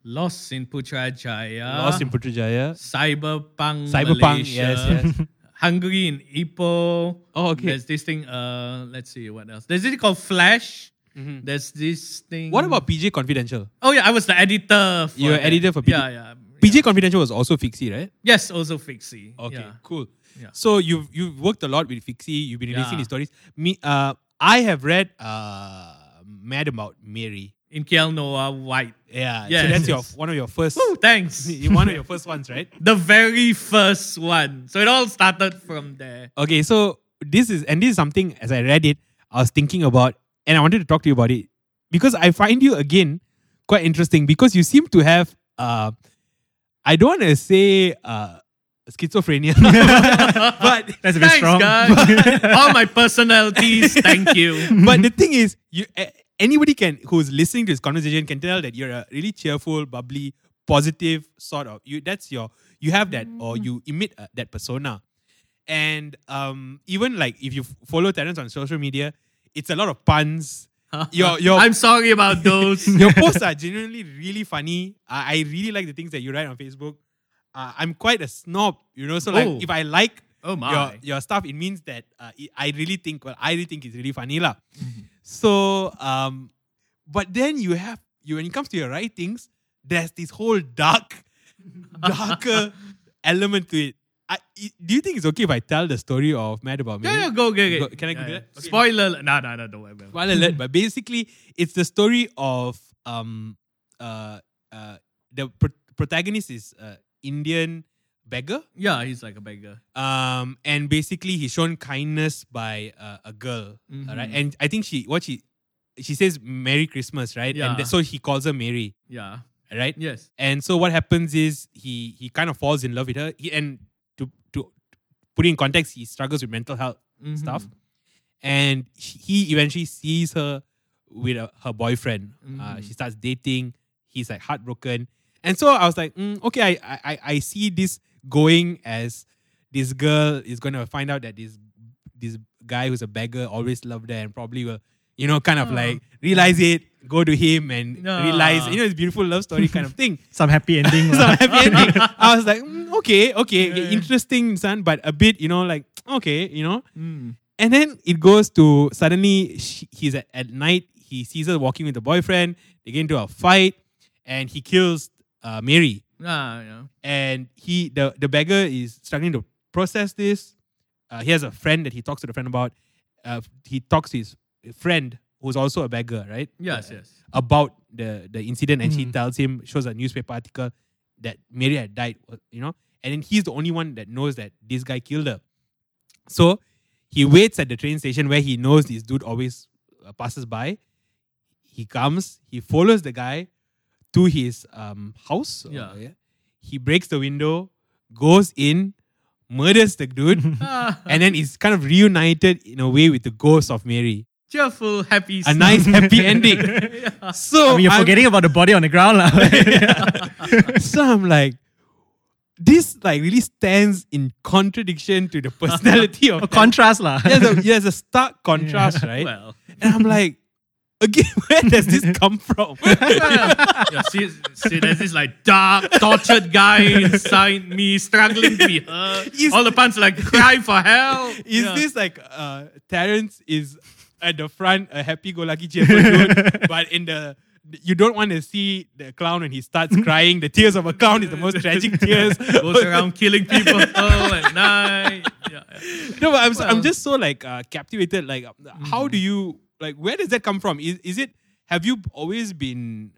C: Lost in Putrajaya.
A: Lost in Putrajaya.
C: Cyberpunk.
A: Cyberpunk,
C: Malaysia,
A: yes, yes.
C: Hungry in Ipoh.
A: Oh, okay.
C: There's this thing. Uh, let's see what else. There's this called Flash.
A: Mhm.
C: There's this thing.
A: What about PJ Confidential?
C: Oh yeah, I was the editor. For
A: You were
C: that.
A: editor for PJ.
C: Yeah, yeah.
A: PJ
C: yeah.
A: Confidential was also Fixi, right?
C: Yes, also Fixi.
A: Okay,
C: Yeah.
A: cool.
C: Yeah.
A: So you've you've worked a lot with Fixi. You've been releasing these stories. Me, uh, I have read uh, Mad About Mary.
C: In KL Noir White.
A: Yeah, so
C: Yes.
A: that's your one of your first.
C: Woo, thanks.
A: one of your first ones, right?
C: the very first one. So it all started from there.
A: Okay, so this is and this is something as I read it, I was thinking about, and I wanted to talk to you about it because I find you again quite interesting because you seem to have uh, I don't want to say uh schizophrenia, but
B: That's a bit
C: Thanks,
B: strong.
C: guys. All my personalities. Thank you.
A: but the thing is, you a- anybody can who's listening to this conversation can tell that you're a really cheerful, bubbly, positive sort of you. That's your you have that or you emit uh, that persona, and um even like if you follow Terence on social media, it's a lot of puns. Your your
C: I'm sorry about those.
A: your posts are genuinely really funny. I, I really like the things that you write on Facebook. Uh, I'm quite a snob, you know. So like,
C: Oh.
A: if I like
C: Oh my.
A: your your stuff, it means that uh, I really think. Well, I really think it's really funny, lah.
C: Mm-hmm.
A: So, um, but then you have you when it comes to your writings, there's this whole dark, darker element to it. I, do you think it's okay if I tell the story of Mad About Me?
C: Yeah, yeah, go, get
A: Go-
C: it.
A: can I
C: yeah,
A: do
C: yeah.
A: that? Okay.
C: Spoiler. No, no, no, don't worry. about.
A: Spoiler alert, but basically, it's the story of um uh uh the pro- protagonist is uh, Indian beggar
C: Yeah, he's like a beggar.
A: um and basically he's shown kindness by uh, a girl
C: Mhm.
A: right and I think she what she she says Merry Christmas right
C: Yeah.
A: and th- so he calls her Mary
C: Yeah.
A: right
C: Yes.
A: and so what happens is he he kind of falls in love with her he, and to to put it in context he struggles with mental health
C: Mhm.
A: stuff and he eventually sees her with a, her boyfriend. Uh,
C: Mhm.
A: she starts dating. He's like heartbroken, and so I was like, mm, okay, I, I I- see this going as this girl is gonna find out that this this guy who's a beggar always loved her and probably will you know kind of
C: Oh.
A: like realize it, go to him and realize you know it's beautiful love story kind of thing.
B: Some happy ending.
A: So
B: lah.
A: happy ending. I was like, mm, okay, okay, okay,
C: Yeah.
A: interesting, son, but a bit, you know, like okay, you know.
C: Mm.
A: And then it goes to suddenly she, he's at, at night. He sees her walking with the boyfriend. They get into a fight, and he kills uh, Mary.
C: Ah, yeah.
A: And he the the beggar is struggling to process this. Uh, he has a friend that he talks to the friend about. Uh, he talks to his friend who's also a beggar, right?
C: Yes,
A: Uh,
C: yes.
A: About the the incident, and she
B: Mm.
A: tells him shows a newspaper article that Mary had died. You know, and then he's the only one that knows that this guy killed her. So he waits at the train station where he knows this dude always uh, passes by. He comes, he follows the guy to his um, house. or-
C: Yeah.
A: He breaks the window, goes in, murders the dude, and then is kind of reunited in a way with the ghost of Mary.
C: Cheerful, happy.
A: A nice happy ending. So
B: I mean, you're
A: I'm-
B: forgetting about the body on the ground. lah.
A: so I'm like, this like really stands in contradiction to the personality of
B: A contrast. lah.
A: there's a, there's a stark contrast, right?
C: Well,
A: And I'm like, again, where does this come from?
C: yeah, see, see, there's this like dark, tortured guy inside me, struggling to be heard.
A: Is-
C: All the puns like cry for help.
A: is
C: Yeah.
A: this like uh Terence is at the front, a happy-go-lucky cheerful dude, but in the you don't want to see the clown when he starts crying. The tears of a clown is the most tragic tears.
C: goes around killing people at night? Yeah, yeah.
A: No, but I'm, so- I'm just so like uh, captivated. Like, uh, how do you like? Where does that come from? Is is it? Have you always been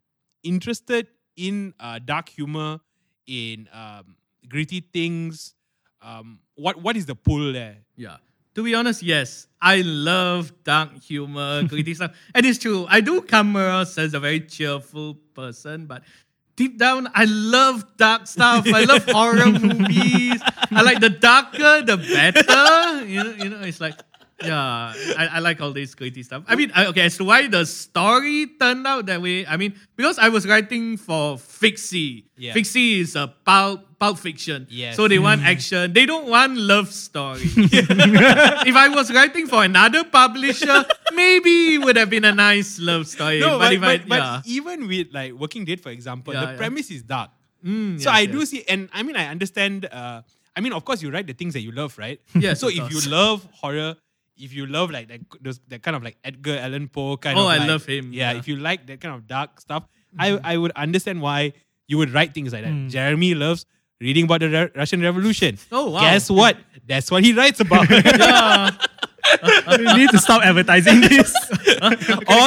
A: interested in uh, dark humor, in um, gritty things? Um, what what is the pull there?
C: Yeah. To be honest, yes. I love dark humor, gritty stuff. And it's true. I do come across as a very cheerful person, but deep down, I love dark stuff. I love horror movies. I like the darker, the better. You know, you know, it's like, yeah, I, I like all this gritty stuff. I mean, I, okay, as to why the story turned out that way, I mean, because I was writing for Fixi.
A: Yeah.
C: Fixi is a pulp, pulp fiction.
A: Yes.
C: So they want action. They don't want love story. if I was writing for another publisher, maybe it would have been a nice love story.
A: No,
C: but,
A: but,
C: if I,
A: but, but even with like Walking Dead, for example,
C: Yeah,
A: the
C: yeah.
A: premise is dark.
C: Mm,
A: So
C: yes,
A: I
C: yes.
A: do see, and I mean, I understand. Uh, I mean, of course, you write the things that you love, right?
C: Yeah.
A: So if you love horror, if you love like that, those, that kind of like Edgar Allan Poe kind
C: Oh,
A: of,
C: I
A: like-
C: love him,
A: Yeah,
C: yeah.
A: if you like that kind of dark stuff, I I would understand why you would write things like that. Jeremy loves reading about the Ru- Russian Revolution.
C: Oh, wow.
A: Guess what? That's what he writes about.
C: Yeah.
B: you need to stop advertising this.
A: all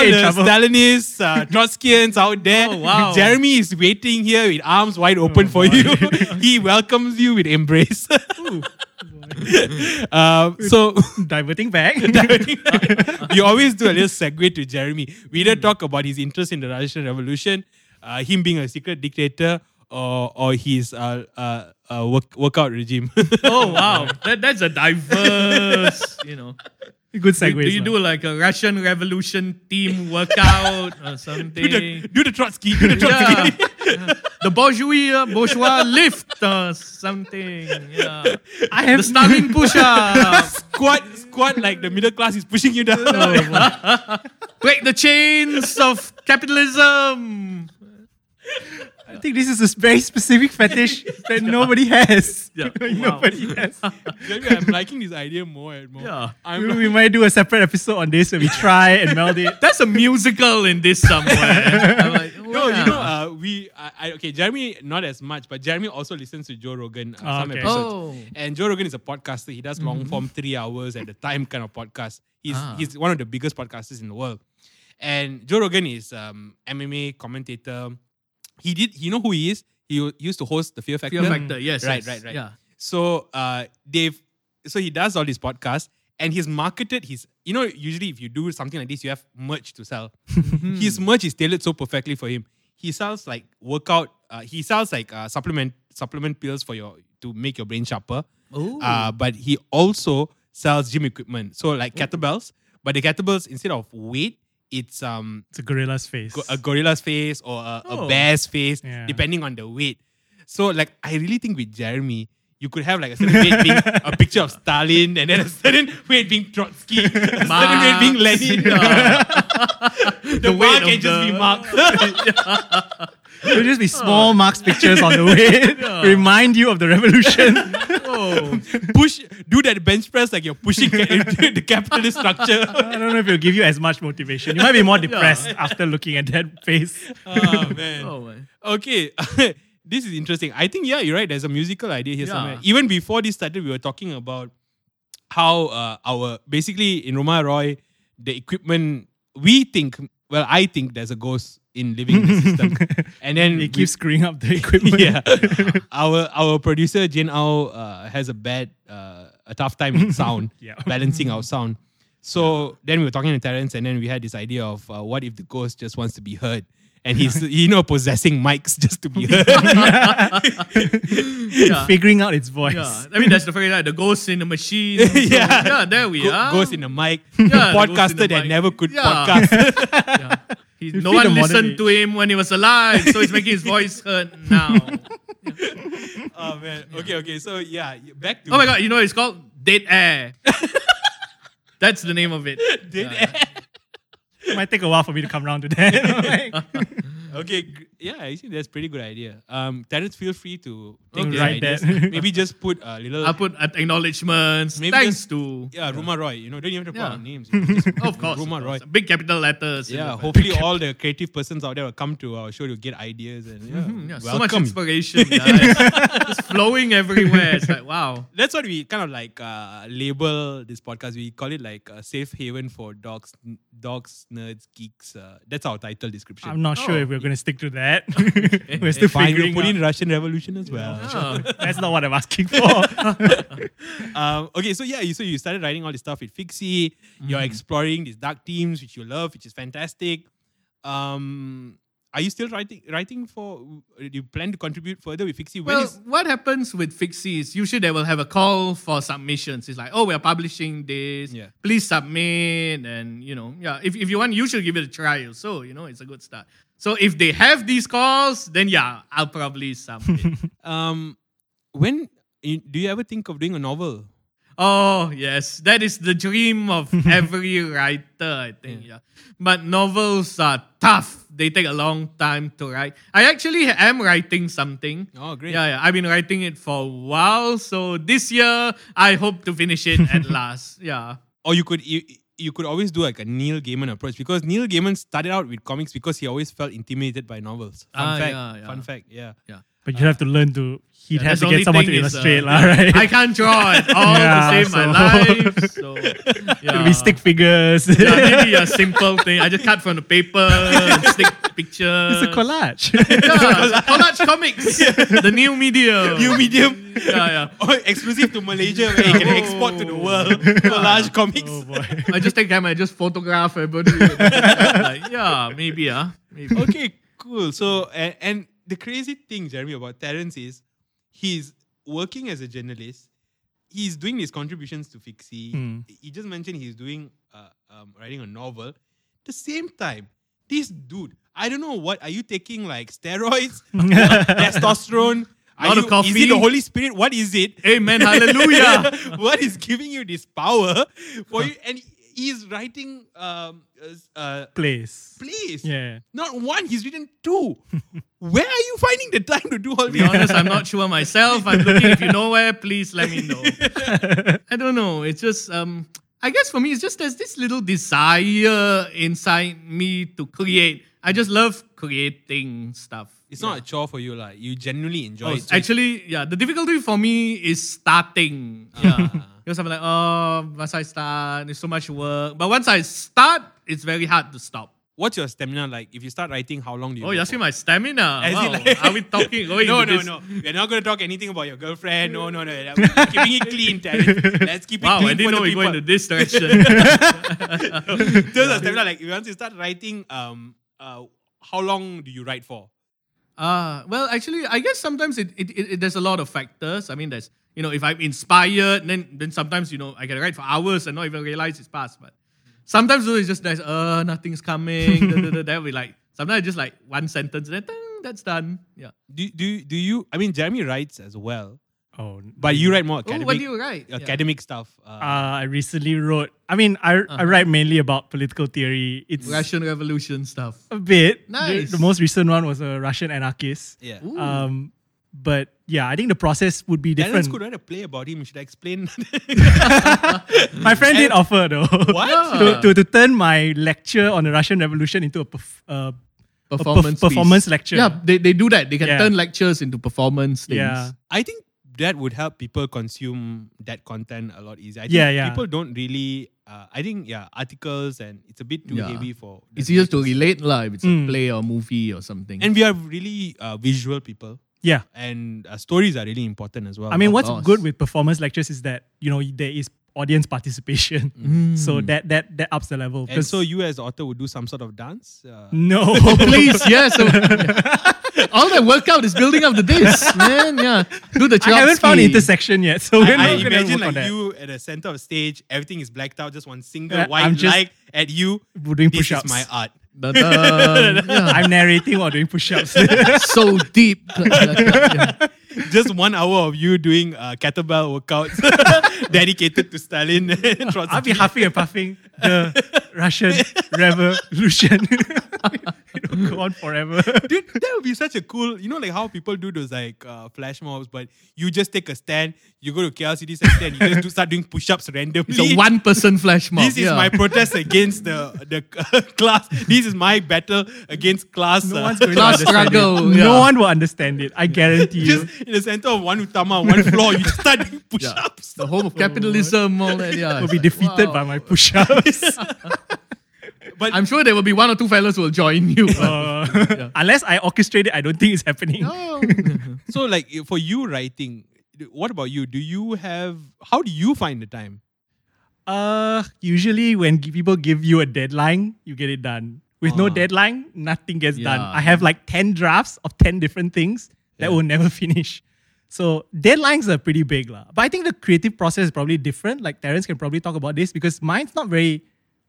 A: the. Stalinists, uh, Trotskyians out there.
C: Oh, wow. Oh,
A: Jeremy is waiting here with arms wide open for you. he welcomes you with embrace. um, so
B: Diverting back.
A: you always do a little segue to Jeremy. We either talk about his interest in the Russian Revolution, uh, him being a secret dictator, or or his uh, uh, uh, work, workout regime.
C: oh wow, that that's a diverse. You know,
B: Good
C: do,
B: segue.
C: do you do like a Russian Revolution team workout or something?
A: do, the, do the Trotsky. Do the Trotsky.
C: yeah. the bourgeois uh, bourgeois lift or something. Yeah.
B: I
C: The
B: have
C: Stalin push up.
A: squat, squat like the middle class is pushing you down.
C: Break the chains of capitalism.
B: I think this is a very specific fetish that nobody has.
C: Yeah.
B: nobody has.
A: Jeremy, I'm liking this idea more and more.
C: Yeah.
A: I'm
B: We, we might do a separate episode on this where we try and meld it.
C: That's a musical in this somewhere. I'm like,
A: No,
C: wow.
A: you know, uh, we, I, I, okay, Jeremy, not as much, but Jeremy also listens to Joe Rogan uh,
B: Oh,
A: some
B: okay.
A: episodes.
C: Oh.
A: And Joe Rogan is a podcaster. He does long form, three hours at a time kind of podcast. He's
C: Ah.
A: he's one of the biggest podcasters in the world. And Joe Rogan is um, MMA commentator. He did, you know who he is? He used to host the Fear Factor.
C: Fear Factor, yes.
A: Right,
C: yes.
A: right, right.
C: Yeah.
A: So uh, they've so he does all these podcasts and he's marketed his you know usually if you do something like this you have merch to sell. his merch is tailored so perfectly for him. He sells like workout. Uh, he sells like uh, supplement supplement pills for your to make your brain sharper.
C: Ooh.
A: Uh, but he also sells gym equipment. So like kettlebells, but the kettlebells instead of weight, it's um
B: It's a gorilla's face.
A: go- a gorilla's face or a, a
C: Oh.
A: bear's face,
B: Yeah.
A: depending on the weight. So, like, I really think with Jeremy, you could have like a certain weight being a picture of Stalin, and then a certain weight being Trotsky, a certain weight being Lenin. the
C: weight
A: weight
C: of
A: can just
C: the-
A: be Marx.
B: It'll just be small Marx pictures on the way. Remind you of the revolution.
C: oh.
A: Push, do that bench press like you're pushing the capitalist structure.
B: I don't know if it'll give you as much motivation. You might be more depressed after looking at that face.
A: oh man.
C: Oh, man.
A: Okay. This is interesting. I think, yeah, you're right. There's a musical idea here
C: Yeah.
A: somewhere. Even before this started, we were talking about how uh, our, basically in Roma Roy, the equipment, we think, well, I think there's a ghost in living the system. And then
B: It
A: we-
B: keeps screwing up the equipment.
A: yeah. our our producer Jane Au uh, has a bad uh, a tough time with sound,
B: Yeah.
A: balancing our sound. So then we were talking to Terence, and then we had this idea of uh, what if the ghost just wants to be heard, and he's you know possessing mics just to be heard.
C: Yeah.
B: Figuring out its voice.
C: Yeah, I mean that's the phrase, right? The ghost in the machine. So,
A: Yeah.
C: yeah, there we
A: Go-
C: are.
A: Ghost in the mic,
C: Yeah, the ghost in
A: podcaster
C: the
A: that
C: mic.
A: never could
C: Yeah.
A: podcast.
C: Yeah. He, no one listened
B: age.
C: to him when he was alive, so he's making his voice heard now.
A: oh man. Okay, okay. So yeah, back to
C: Oh my god, you know it's called? Dead air. That's the name of it.
A: Dead
C: Yeah.
B: It might take a while for me to come around to that. Like,
A: Okay, gr- yeah, I think that's a pretty good idea. Um, Terence, feel free to take
C: Okay.
A: these
B: Write
A: ideas.
B: that.
A: Maybe just put a little.
C: I'll put at acknowledgements.
A: Maybe
C: Thanks
A: just-
C: to
A: yeah, Ruma Roy. You know, don't even have to put
C: Yeah.
A: our names. You know, just
C: of course,
A: Ruma
C: of
A: Roy.
C: course. big capital letters. in
A: Yeah,
C: the-
A: hopefully all the creative persons out there will come to our show to get ideas and yeah,
C: Mhm, yeah, so much
A: welcome.
C: inspiration, It's Just flowing everywhere. It's like wow.
A: That's what we kind of like uh, label this podcast. We call it like a safe haven for dogs, dogs, nerds, geeks. Uh, that's our title description.
B: I'm not sure
C: Oh.
B: if we're going to stick to that. we're still
A: Fine, we'll
B: figuring
A: put in. Russian Revolution as well.
C: Ah.
B: That's not what I'm asking for.
A: um, okay, so yeah, you, so you started writing all this stuff with Fixi. You're
C: Mm.
A: exploring these dark themes, which you love, which is fantastic. Um, are you still writing? Writing for? Do you plan to contribute further with Fixi? When
C: Well,
A: is-
C: what happens with Fixi is usually they will have a call for submissions. It's like, oh, we're publishing this.
A: Yeah.
C: Please submit. And, you know, yeah, if, if you want, you should give it a try. So, you know, it's a good start. So if they have these calls, then yeah, I'll probably submit.
A: um, when do you ever think of doing a novel?
C: oh, yes. That is the dream of every writer, I think. Yeah. But novels are tough. They take a long time to write. I actually am writing something.
A: Oh, great.
C: Yeah, yeah. I've been writing it for a while. So this year, I hope to finish it at last. Yeah.
A: Or you could you, you could always do like a Neil Gaiman approach because Neil Gaiman started out with comics because he always felt intimidated by novels. Fun
C: Ah,
A: fact.
C: yeah, yeah.
A: Fun fact. Yeah.
C: Yeah.
B: But you have to learn to. He'd
C: Yeah,
B: have to get someone to
C: thing is, uh,
B: illustrate, lah, right?
C: I can't draw at all
B: Yeah,
C: to save my life. So yeah.
B: It'll be stick figures.
C: Yeah, maybe a simple thing. I just cut from the paper and stick pictures.
B: it's a collage.
C: Yeah, collage comics, the new medium.
A: New medium.
C: Yeah, yeah.
A: Oh, exclusive to Malaysia where you can export to the world. Collage comics.
B: oh boy.
C: I just take camera, I just photograph everybody. like, yeah, maybe, ah, maybe.
A: okay, cool. So, and, and the crazy thing, Jeremy, about Terence is he's working as a journalist. He's doing his contributions to Fixi.
B: Hmm.
A: He just mentioned he's doing uh, um, writing a novel. The same time, this dude, I don't know what are you taking like steroids, testosterone? Are
C: Lot of
A: you- Is
C: coffee?
A: it the Holy Spirit? What is it?
C: Amen, hallelujah.
A: what is giving you this power for you? And he's writing um, uh, uh,
B: Place.
A: plays.
B: Yeah.
A: Not one, he's written two. Where are you finding the time to do all
C: To be
A: this?
C: honest, I'm not sure myself. I'm looking. If you know where, please let me know. I don't know. It's just um. I guess for me, it's just there's this little desire inside me to create. I just love creating stuff.
A: It's not a chore for you, like you genuinely enjoy
C: Oh,
A: it. so
C: actually, yeah. The difficulty for me is starting. Yeah. because I'm like, oh, must I start? There's so much work. But once I start, it's very hard to stop.
A: what's your stamina like? If you start writing, how long do you
C: Oh,
A: go
C: you're
A: for?
C: asking my stamina.
A: As in,
C: Wow.
A: like-
C: Are we talking? Going
A: No,
C: into
A: no,
C: this?
A: no. We're not going to talk anything about your girlfriend. No, no, no. We're keeping it clean, Terence. Let's keep it
C: Wow,
A: clean
C: I didn't
A: for
C: know
A: the
C: we
A: people.
C: go into this direction.
A: Those are stamina. Like once you start writing, um, uh, how long do you write for?
C: Uh, well, actually, I guess sometimes it, it, it, it- there's a lot of factors. I mean, there's you know, if I'm inspired, then then sometimes you know I can write for hours and not even realize it's past. But sometimes it's just nice. Uh, nothing's coming. da, That'll be like sometimes just like one sentence. Then that's done. Yeah.
A: Do do do you? I mean, Jeremy writes as well,
B: Oh.
A: but you write more
C: Oh,
A: academic,
C: what do you write? Yeah.
A: academic stuff. Uh,
B: Uh, I recently wrote. I mean, I I write mainly about political theory. It's
C: Russian Revolution stuff.
B: a bit. The-
C: Nice.
B: The, most recent one was a Russian anarchist.
A: yeah.
C: Ooh.
B: Um, but yeah, I think the process would be
A: Terence
B: different.
A: could write a play about him. Should I explain?
B: My friend did offer though.
A: What?
B: to, to, to turn my lecture on the Russian Revolution into a perf- uh, a perf-
C: performance piece.
B: performance lecture.
C: Yeah, they, they do that. They can
B: Yeah.
C: turn lectures into performance things.
B: Yeah.
A: I think that would help people consume that content a lot easier. I think
B: Yeah, yeah.
A: People don't really. Uh, I think yeah, articles and it's a bit too
C: Yeah.
A: heavy for.
C: It's easier to relate lah if it's
B: Mm.
C: a play or movie or something.
A: And we are really uh, visual people,
B: Yeah.
A: and uh, stories are really important as well.
B: I mean, what's
C: course.
B: good with performance lectures is that you know there is audience participation, so that that that ups the level.
A: and
B: 'Cause-
A: so you as the author would do some sort of dance. Uh,
B: no,
C: Please, yes. So all that workout is building up the this, man. Yeah, do the.
B: I haven't found
C: Chomsky.
B: intersection yet, so we're
A: I, I imagine like you at the center of stage, everything is blacked out, just one single
B: Yeah,
A: white
B: I'm just
A: light at you.
B: We're doing
A: This is
B: push-ups.
A: my art.
C: Yeah.
B: I'm narrating while doing push-ups.
C: so deep. Yeah.
A: Just one hour of you doing uh, kettlebell workouts dedicated to Stalin. and
B: I'll be huffing and puffing the Russian Revolution. It'll go on forever.
A: Dude, that would be such a cool, you know, like how people do those like uh, flash mobs, but you just take a stand, you go to KL City Center and you just do, start doing push-ups randomly.
C: It's a one person flash mob.
A: this is
C: yeah.
A: my protest against the the class. This is my battle against class.
B: No
A: uh,
B: one's going to
C: Class
B: understand
C: struggle,
B: it.
C: yeah.
B: No one will understand it. I guarantee you.
A: Just in the center of one utama, one floor, you just start doing
C: Yeah.
A: push-ups.
C: the home of capitalism, all that. Yeah,
B: will be
C: like,
B: defeated
C: wow.
B: by my push-ups.
A: But
C: I'm sure there will be one or two fellas who will join you. but-
B: Uh, Unless I orchestrate it, I don't think it's happening.
C: Oh.
A: so like for you writing, what about you? Do you have how do you find the time?
B: Uh, usually when people give you a deadline, you get it done. With no
A: Ah.
B: deadline, nothing gets done. I have like 10 drafts of 10 different things that
A: Yeah.
B: will never finish. So deadlines are pretty big. lah. But I think the creative process is probably different. Like Terence can probably talk about this because mine's not very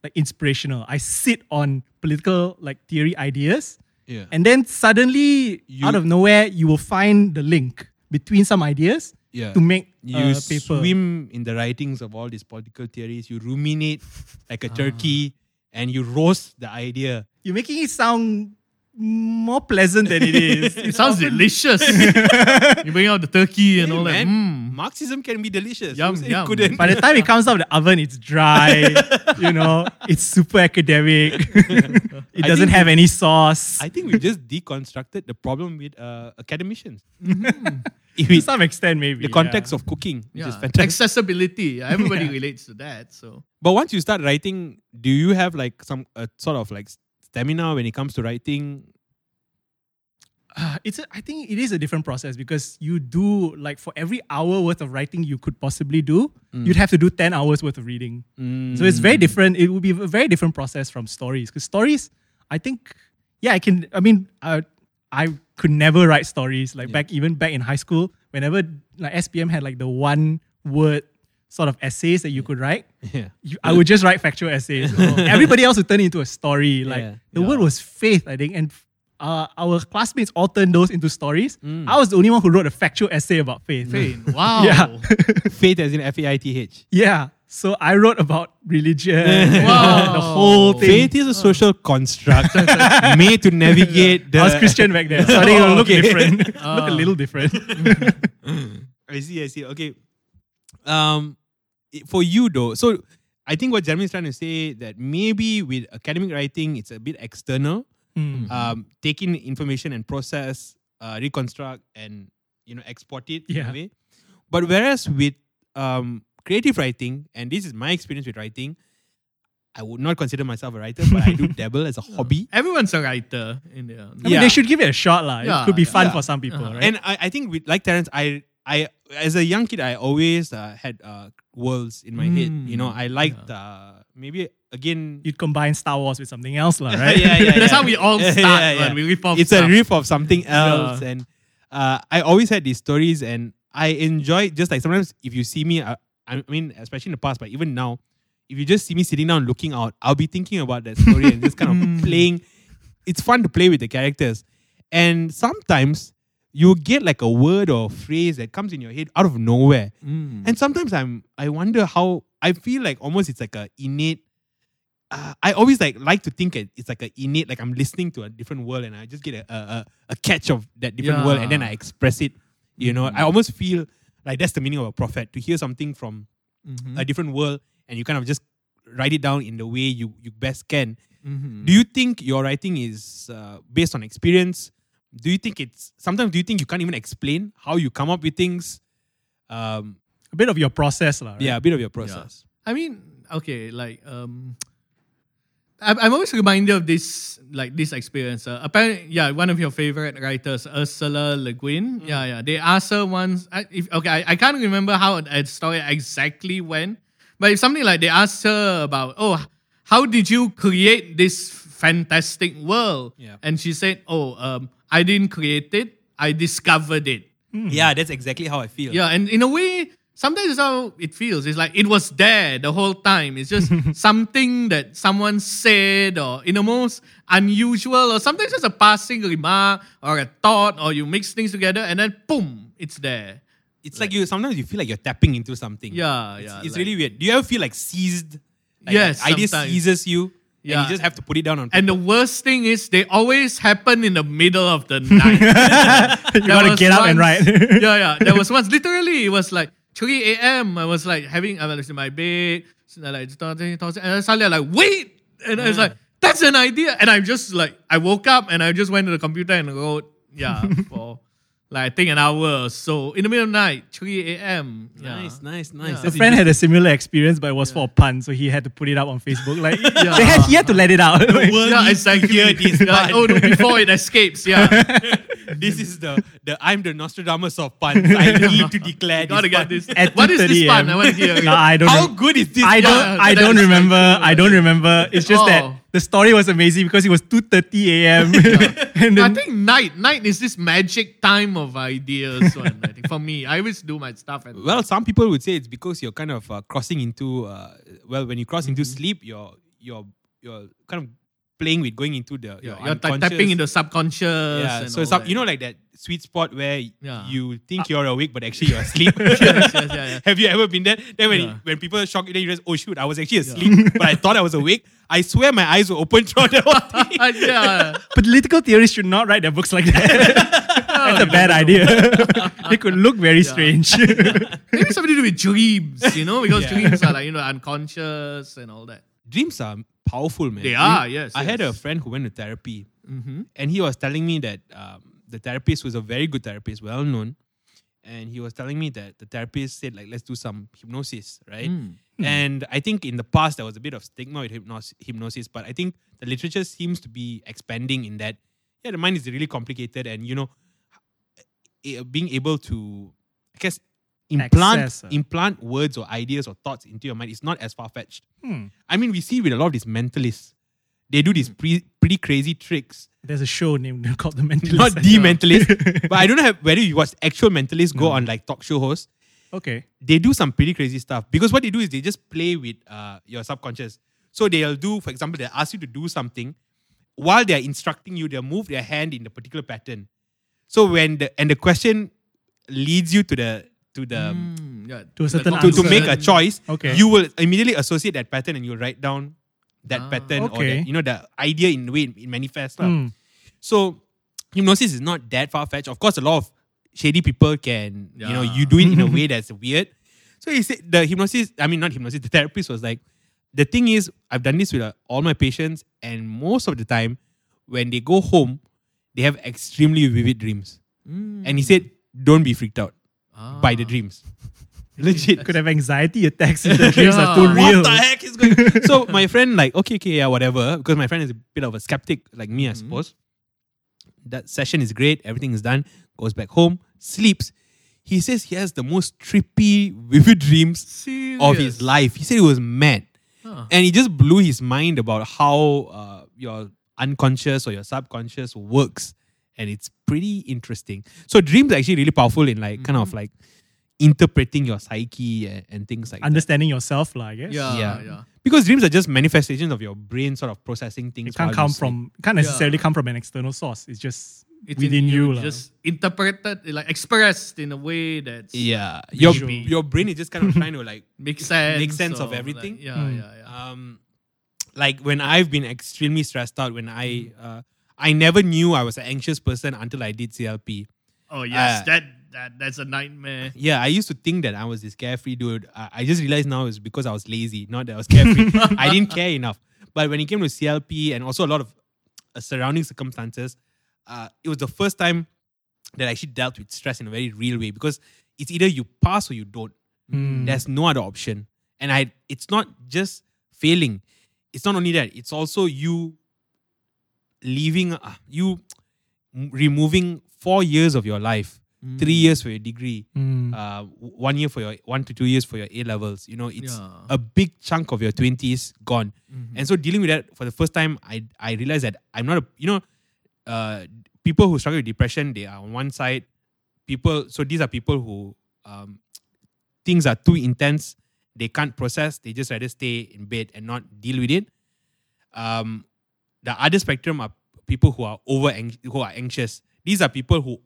B: like inspirational. I sit on political like theory ideas
A: Yeah.
B: and then suddenly
A: You-
B: out of nowhere you will find the link between some ideas
A: Yeah.
B: to make
A: you
B: a paper.
A: swim in the writings of all these political theories. You ruminate like
B: Ah.
A: a turkey, and you roast the idea.
B: You're making it sound more pleasant than it is.
C: It sounds delicious. you bring out the turkey and
A: Hey,
C: all that. Mm.
A: Marxism can be delicious.
C: Yum,
A: Who
C: yum.
A: It couldn't.
B: By the time it comes out of the oven, it's dry. you know, it's super academic. it doesn't
A: think
B: have any sauce.
A: I think we just deconstructed the problem with uh, academicians.
C: Mm-hmm.
A: If
B: to
A: we-
B: some extent, maybe
A: the context
B: yeah.
A: of cooking, which
C: Yeah.
A: is fantastic.
C: Accessibility. Everybody relates to that. So
A: But once you start writing, do you have like some uh, sort of like stamina when it comes to writing?
B: Uh, it's. A, I think it is a different process because you do like for every hour worth of writing you could possibly do, you'd have to do ten hours worth of reading. So it's very different. It would be a very different process from stories because stories, I think, yeah, I can. I mean, uh, I could never write stories like back even back in high school. Whenever like SPM had like the one word sort of essays that you could write,
A: Yeah.
B: you, I would just write factual essays. Everybody else would turn it into a story. Like
A: Yeah.
B: the word was faith, I think, and uh, our classmates all turned those into stories.
A: Mm.
B: I was the only one who wrote a factual essay about faith.
C: Faith. Wow.
B: Yeah.
A: Faith as in F A I T H.
B: Yeah. So I wrote about religion,
C: Wow.
B: the whole thing.
A: Faith is a social construct made to navigate the.
B: I was Christian back then, so I think it'll look
A: Okay.
B: different. look a little different.
A: I see, I see. Okay. Um, for you though, so I think what Jeremy is trying to say that maybe with academic writing, it's a bit external.
B: Hmm.
A: Um, taking information and process, uh, reconstruct, and you know export it in a way. But whereas with um, creative writing, and this is my experience with writing, I would not consider myself a writer, but I do dabble as a hobby.
C: Everyone's a writer in there.
B: I mean,
A: Yeah.
B: they should give it a shot, lah.
C: Yeah,
B: it could be
C: yeah.
B: fun
A: Yeah.
B: for some people,
C: Uh-huh.
B: right?
A: And I, I think with like Terence, I I as a young kid, I always uh, had uh, worlds in my head. You know, I liked uh, maybe again.
B: You'd combine Star Wars with something else, lah, right?
A: yeah, yeah,
C: That's
A: yeah.
C: how we all start
A: yeah, yeah.
C: we rip off
A: It's
C: stuff.
A: a riff of something else, and uh, I always had these stories, and I enjoy just like sometimes if you see me, I, I mean, especially in the past, but even now, if you just see me sitting down looking out, I'll be thinking about that story and just kind of playing. It's fun to play with the characters, and sometimes you get like a word or phrase that comes in your head out of nowhere, and sometimes I'm I wonder how I feel like almost it's like a innate. Uh, I always like like to think it's like a innate, like I'm listening to a different world, and I just get a a, a, catch of that different world, and then I express it. You know, I almost feel like that's the meaning of a prophet to hear something from
C: Mm-hmm.
A: a different world, and you kind of just write it down in the way you you best can.
C: Mm-hmm.
A: Do you think your writing is uh, based on experience? Do you think it's sometimes? Do you think you can't even explain how you come up with things? Um,
B: a bit of your process, lah. right?
A: yeah, a bit of your process.
C: I mean, okay, like um, I'm, I'm always reminded of this like this experience. Uh, apparently, yeah, one of your favorite writers, Ursula Le Guin.
A: Mm.
C: Yeah, yeah. They asked her once. I, if, okay, I, I can't remember how a story exactly went, but it's something like they asked her about, oh, how did you create this fantastic world?
A: Yeah.
C: And she said, oh, um, I didn't create it. I discovered it. Hmm.
A: Yeah, that's exactly how I feel.
C: Yeah, and in a way, sometimes it's how it feels. It's like it was there the whole time. It's just something that someone said, or in a most unusual, or sometimes just a passing remark or a thought, or you mix things together, and then boom, it's there.
A: It's like you sometimes you feel like you're tapping into something.
C: Yeah,
A: It's,
C: yeah.
A: it's
C: like-
A: really weird. Do you ever feel like seized? Like
C: Yes,
A: idea
C: sometimes.
A: seizes you, and
C: Yeah.
A: you just have to put it down on.
C: And the worst thing is, they always happen in the middle of the night.
B: you gotta get up and
C: once-
B: write.
C: yeah, yeah. There was once, literally, it was like 3 a.m. I was like having, I was in my bed, so I like, and suddenly I'm like, wait! And I was like, that's an idea. And I just like, I woke up and I just went to the computer and wrote, yeah, for like, I think an hour or so in the middle of the night, 3 a.m. Yeah.
A: Nice, nice, nice.
C: Yeah.
B: A friend had a similar experience, but it was for a pun, so he had to put it up on Facebook. Like
C: Yeah.
B: they had, he had to let it out.
A: world
C: Yeah,
A: needs to
C: exactly.
A: hear this
C: like, oh no, before it escapes. Yeah.
A: this is the the I'm the Nostradamus of puns. I need to declare
C: Gotta
A: this.
C: get this.
B: At
C: What is this
B: 2:30
C: fun?
B: AM.
C: I want to hear.
B: No, I don't.
A: How
B: rem-
A: good is this?
B: I
A: pun?
B: don't.
C: Yeah,
B: I don't remember. I don't remember. It's just
C: Oh.
B: that the story was amazing because it was two thirty a.m. and
C: I think night night is this magic time of ideas. one, I think for me, I always do my stuff at
A: Well, some people would say it's because you're kind of uh, crossing into uh, well, when you cross into sleep, you're you're you're kind of playing with going into the your
C: You're ta-
A: unconscious.
C: tapping into subconscious.
A: yeah.
C: and
A: So
C: all
A: some, you know, like that sweet spot where
C: Yeah.
A: you think ah. you're awake, but actually you're asleep.
C: yes, yes, yeah, yeah.
A: Have you ever been there? Then when
C: Yeah.
A: when people shock you, then you realize, oh shoot, I was actually asleep, but I thought I was awake. I swear my eyes were open throughout the whole thing.
C: yeah.
B: Political theorists should not write their books like that. That's a bad idea. they could look very strange.
C: Maybe something to do with dreams, you know, because
A: Yeah.
C: dreams are like, you know, unconscious and all that.
A: Dreams are powerful, man.
C: They are, yes,
A: I had a friend who went to therapy,
C: Mm-hmm.
A: and he was telling me that um, the therapist was a very good therapist, well known, and he was telling me that the therapist said like, let's do some hypnosis, right?
C: Mm.
A: And I think in the past there was a bit of stigma with hypnos- hypnosis, but I think the literature seems to be expanding in that. Yeah, the mind is really complicated, and you know, eh, being able to, I guess, implant
B: Access, uh.
A: implant words or ideas or thoughts into your mind is not as far fetched.
B: Hmm.
A: I mean, we see with a lot of these mentalists, they do these pre- pretty crazy tricks.
B: There's a show named called The Mentalist.
A: Not the mentalist, but I don't know whether you watch actual mentalists go on like talk show hosts.
B: Okay.
A: They do some pretty crazy stuff because what they do is they just play with uh, your subconscious. So they'll do, for example, they ask you to do something while they're instructing you. They'll move their hand in the particular pattern. So when the and the question leads you to the to the
C: Mm, yeah.
B: To
A: to, to make a choice,
B: Okay.
A: you will immediately associate that pattern and you'll write down that
C: Ah.
A: pattern or that, you know the idea in the way it, manifests.
B: Hmm.
A: So hypnosis is not that far fetched. Of course, a lot of shady people can, you know, you do it in a way that's weird. So he said the hypnosis, I mean not hypnosis, the therapist was like, the thing is, I've done this with uh, all my patients, and most of the time, when they go home, they have extremely vivid dreams. And he said, don't be freaked out by the
C: Ah.
A: dreams. Legit.
B: Could have anxiety attacks if the dreams are too real.
A: What the heck is going So my friend like, okay, okay, yeah, whatever. Because my friend is a bit of a skeptic like me, I suppose. That session is great, everything is done, goes back home, sleeps. He says he has the most trippy, vivid dreams of his life. He said he was mad.
C: Huh.
A: And he just blew his mind about how uh, your unconscious or your subconscious works. And it's pretty interesting. So dreams are actually really powerful in like kind of like interpreting your psyche and, and things like that.
B: Understanding yourself, lah, I guess.
C: Yeah,
A: Yeah.
C: yeah.
A: Because dreams are just manifestations of your brain sort of processing things.
B: It can't come from can't necessarily
C: Yeah.
B: come from an external source. It's just
C: It's
B: within
C: in
B: you. lah.
C: Just interpreted, like expressed in a way that's
A: Yeah. Your
C: Visual.
A: your brain is just kind of trying to like
C: make sense.
A: Make sense of everything?
C: Like, yeah,
B: Mm.
C: yeah, yeah.
A: um like when I've been extremely stressed out, when I uh, I never knew I was an anxious person until I did CLP.
C: Oh yes,
A: uh,
C: that that that's a nightmare.
A: Yeah, I used to think that I was this carefree dude. I, I just realized now it's because I was lazy, not that I was carefree. I didn't care enough. But when it came to CLP and also a lot of uh, surrounding circumstances, uh, it was the first time that I actually dealt with stress in a very real way because it's either you pass or you don't.
B: Mm.
A: There's no other option. And I it's not just failing. It's not only that, it's also you leaving uh, you removing 4 years of your life. 3 years for your degree,
B: Mm.
A: uh, one year for your one to two years for your A levels. You know, it's
C: Yeah.
A: a big chunk of your twenties gone. And so dealing with that for the first time, I I realized that I'm not a you know, uh, people who struggle with depression, they are on one side. People, so these are people who um, things are too intense, they can't process. They just rather stay in bed and not deal with it. Um, the other spectrum are people who are over anx- who are anxious. These are people who,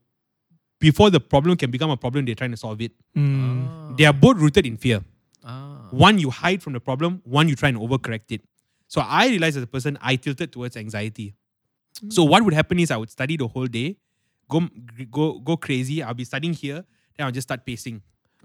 A: before the problem can become a problem, they're trying to solve it.
B: Mm.
A: They are both rooted in fear.
C: Ah.
A: One, you hide from the problem. One, you try and overcorrect it. So I realized as a person, I tilted towards anxiety. So what would happen is I would study the whole day, go go go crazy. I'll be studying here, then I'll just start pacing,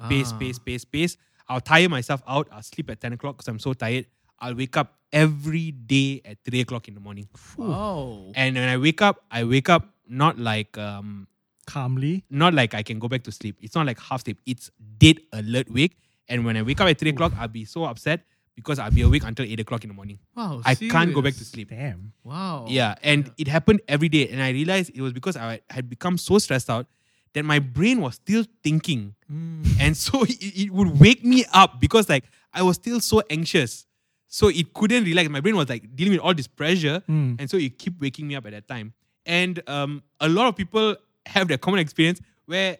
A: pace,
C: Ah.
A: pace, pace, pace. I'll tire myself out. I'll sleep at ten o'clock because I'm so tired. I'll wake up every day at three o'clock in the morning.
C: Wow.
A: And when I wake up, I wake up not like um
B: Calmly.
A: not like I can go back to sleep. It's not like half sleep. It's dead alert wake. And when I wake up at three o'clock, I'll be so upset because I'll be awake until eight o'clock in the morning.
C: Wow.
A: I can't go back to sleep.
B: Damn.
C: Wow.
A: Yeah, and it happened every day. And I realized it was because I had become so stressed out that my brain was still thinking. And so it, it would wake me up because like I was still so anxious. So it couldn't relax. My brain was like dealing with all this pressure.
B: Mm.
A: And so it keep waking me up at that time. And um, a lot of people have that common experience where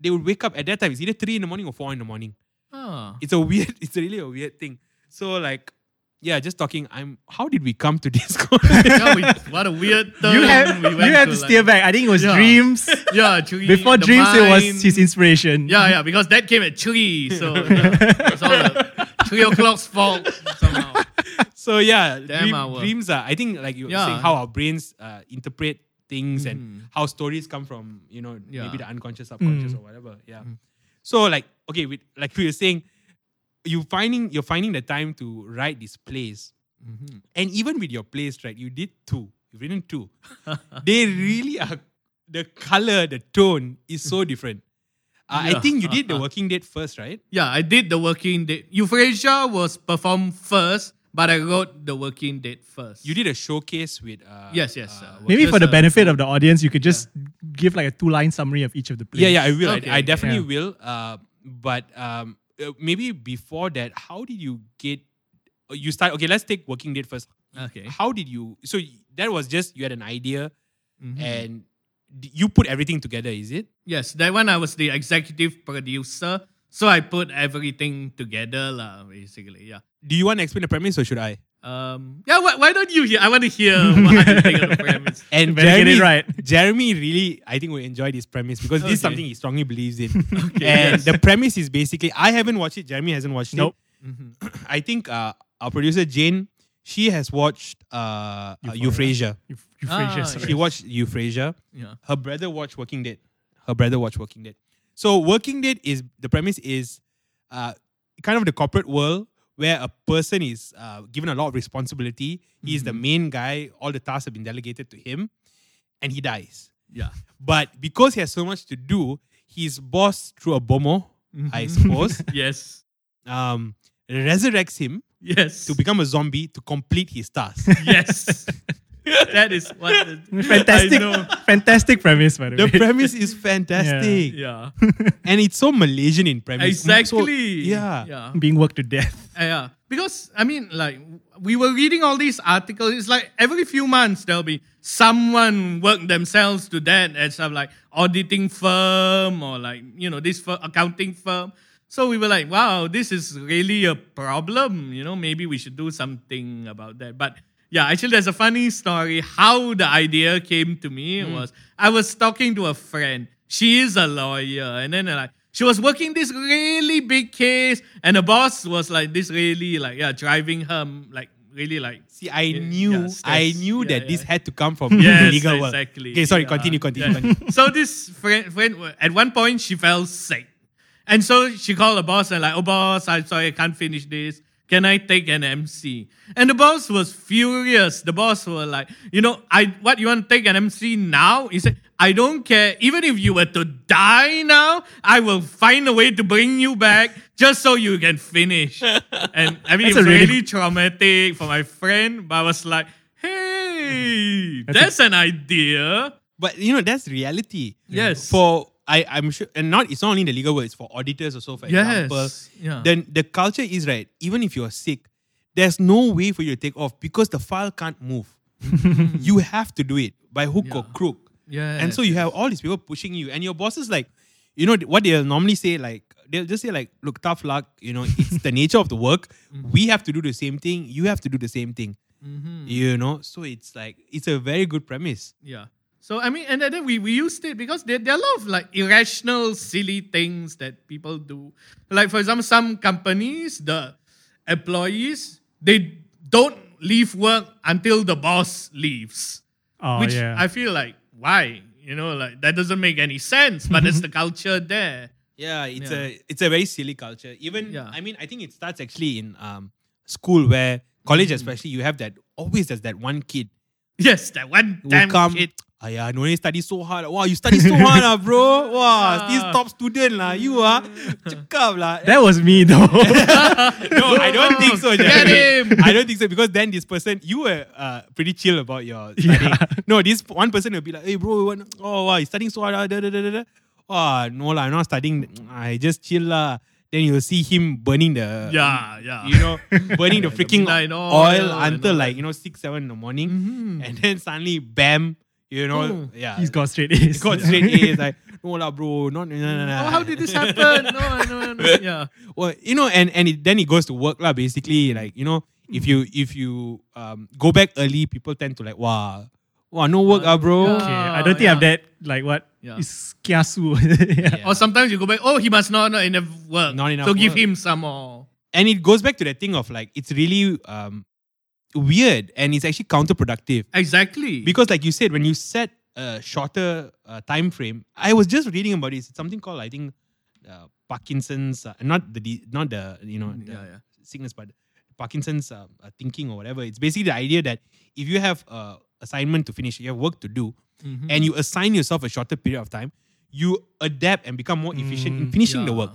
A: they would wake up at that time. It's either three in the morning or four in the morning
C: Ah.
A: it's a weird it's really a weird thing so like yeah, just talking. I'm. How did we come to this?
C: Yeah, we- what a weird turn.
B: You have
C: we
B: you
C: went
B: have to
C: like-
B: steer back. I think it was
C: Yeah.
B: dreams.
C: Yeah, tree,
B: Before
C: the
B: dreams, it was his inspiration.
C: Yeah, yeah, because that came at three, so yeah, it's all the three o'clock's fault somehow.
A: so yeah,
C: Damn
A: dream-
C: hour.
A: dreams are. I think like you were
C: Yeah.
A: saying how our brains uh, interpret things and how stories come from you know
C: Mm-hmm. Yeah. Mm.
A: maybe the unconscious, subconscious or whatever. Yeah. So like okay, with, like we were saying, you finding you're finding the time to write these plays,
C: Mm-hmm.
A: and even with your plays, right? You did two. You've written two. they really are. The color, the tone is so different. Uh, I think you did the Working Dead first, right?
C: Yeah, I did the Working Dead. Euphrasia was performed first, but I wrote the Working Dead first.
A: You did a showcase with. Uh,
C: Yes, yes,
A: uh,
C: uh,
B: Maybe for the benefit of the audience, you could just give like a two line summary of each of the plays.
A: Yeah, yeah, I will. I-
C: Okay,
A: I,
C: okay.
A: definitely
B: Yeah.
A: will. Uh, but um, uh, maybe before that, how did you get? uh, You start. Okay, let's take Working date first.
C: Okay.
A: How did you? So that was just you had an idea,
C: Mm-hmm.
A: and d- you put everything together. Is it?
C: Yes, that one I was the executive producer, so I put everything together, lah. Basically, yeah.
A: Do you want to explain the premise, or should I?
C: Um, yeah. Why, why don't you hear? I want to hear what you think of the premise.
A: And
B: Better get
A: Jeremy,
B: it right.
A: Jeremy really, I think, will enjoy this premise because this is something he strongly believes in.
C: Okay,
A: and
C: yes.
A: the premise is basically, I haven't watched it. Jeremy hasn't watched it.
B: Nope.
A: it. I think uh, our producer Jane, she has watched uh, uh, Euphrasia.
B: You, you phrase
C: Ah,
B: sorry.
A: She watched Euphrasia.
C: Yeah.
A: Her brother watched Working Dead. Her brother watched Working Dead. So Working Dead is the premise is uh, kind of the corporate world where a person is uh, given a lot of responsibility. He's the main guy. All the tasks have been delegated to him, and he dies.
C: Yeah.
A: But because he has so much to do, his boss, through a bomoh, I suppose,
C: Yes.
A: um, resurrects him
C: Yes.
A: to become a zombie to complete his task.
C: yes. that is what. The,
B: fantastic, fantastic premise, by the,
A: the
B: way.
A: premise is fantastic.
C: Yeah.
A: and it's so Malaysian in premise. So-
C: Exactly.
A: yeah.
C: Yeah.
B: Being worked to death.
C: Uh, yeah, because I mean, like we were reading all these articles. It's like every few months there'll be someone work themselves to death at some like auditing firm or like you know this fir- accounting firm. So we were like, wow, this is really a problem. You know, maybe we should do something about that. But yeah, actually, there's a funny story. How the idea came to me hmm. was I was talking to a friend. She is a lawyer, and then like she was working this really big case, and the boss was like this really like yeah driving her like really like
A: See, I knew,
C: yeah,
A: I knew
C: Yeah,
A: that
C: yeah.
A: this had to come from the
C: yes
A: legal world.
C: exactly.
A: Okay, sorry, continue, continue, continue.
C: so this friend, friend at one point she fell sick, and so she called the boss and like, oh boss, I'm sorry, I can't finish this. Can I take an MC? And the boss was furious. The boss was like, you know, I what you want to take an MC now? He said, I don't care. Even if you were to die now, I will find a way to bring you back just so you can finish. and I mean,
B: That's
C: it was
B: a really-
C: really traumatic for my friend, but I was like, hey, mm-hmm.
B: That's a-
C: that's an idea.
A: But you know, that's reality.
C: Yes.
A: For I, I'm sure, and not it's not only in the legal world, it's for auditors also, for
C: Yes.
A: example.
C: Yeah.
A: Then the culture is right. Even if you're sick, there's no way for you to take off because the file can't move. you have to do it by hook or crook.
C: Yes,
A: And so you have all these people pushing you, and your boss is like, you know what they'll normally say like they'll just say like, look, tough luck. You know, it's the nature of the work.
C: Mm-hmm.
A: We have to do the same thing. You have to do the same thing. You know, so it's like it's a very good premise.
C: Yeah. So I mean, and then we, we used it because there, there are a lot of like irrational, silly things that people do. Like for example, some companies, the employees, they don't leave work until the boss leaves.
B: Oh,
C: which
B: yeah.
C: I feel like why? You know, like that doesn't make any sense, but it's the culture there.
A: Yeah, it's
C: Yeah.
A: a it's a very silly culture. Even
C: Yeah.
A: I mean, I think it starts actually in um school where college
C: Mm.
A: especially you have that always there's that one kid
C: Yes, that one damn
A: come.
C: kid.
A: Ah, yeah, no need study so hard. Wow, you study so hard, ah, bro. Wow, this top student lah. You ah, cakap lah.
B: that was me though.
A: no, I don't think so.
C: Get him.
A: I don't think so because then this person, you were uh, pretty chill about your studying. No, this one person will be like, hey, bro, oh, wow, you studying so hard. ah, Da, da, da, da, da. Oh, no, lah, I'm not studying. I just chill. lah. Then you'll see him burning the,
C: Yeah, yeah.
A: you know, burning the freaking
C: midnight
A: oil, until
C: all
A: like, you know, 6, 7 in the morning.
C: Mm-hmm.
A: And then suddenly, bam, you know,
C: Oh.
A: yeah.
B: He's got straight A's.
A: He's got straight A's. Like, no, lah, bro, not, no, no, no.
C: Oh, how did this happen? No, no, no. Yeah.
A: well, you know, and and it, then he goes to work lah. Basically, like you know, If you if you um, go back early, people tend to like, wow, wow, no work, ah, bro.
C: yeah.
B: Okay, I don't think I have
C: yeah.
B: that. Like what?
C: Yeah.
B: It's kiasu. yeah.
A: Yeah.
C: Or sometimes you go back, oh, he must not not enough work.
A: Not enough
C: So give him some more.
A: And it goes back to that thing of like, it's really um, weird and it's actually counterproductive.
C: Exactly.
A: Because, like you said, when you set a shorter uh, time frame, I was just reading about it. It's something called, I think, uh, Parkinson's, uh, not the not the you know the
C: Yeah, yeah.
A: sickness, but Parkinson's uh, uh, thinking or whatever. It's basically the idea that if you have a assignment to finish, you have work to do,
C: Mm-hmm.
A: and you assign yourself a shorter period of time, you adapt and become more efficient in
B: Mm,
A: finishing the work.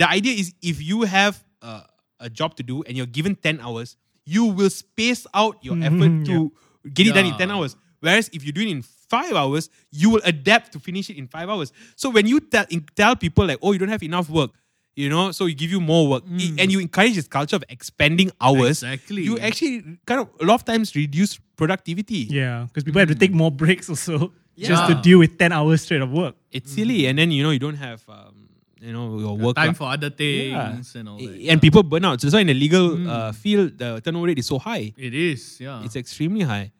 A: The idea is if you have uh, a job to do and you're given 10 hours, you will space out your effort
B: Mhm,
A: to get it done in 10 hours. Whereas if you do it in five hours, you will adapt to finish it in five hours. So when you tell, in- tell people like, oh, you don't have enough work, you know, so you give you more work, i- hmm. and you encourage this culture of expanding hours,
C: Exactly.
A: you actually kind of a lot of times reduce productivity.
B: Yeah, because people have to take hmm. more breaks also just to deal with 10 hours straight of work.
A: It's silly, hmm. and then you know you don't have um, you know your work
C: time for other things and all that.
A: and people burn out. So, so in the legal uh, field, the turnover rate is so high.
C: It is, yeah.
A: It's extremely high.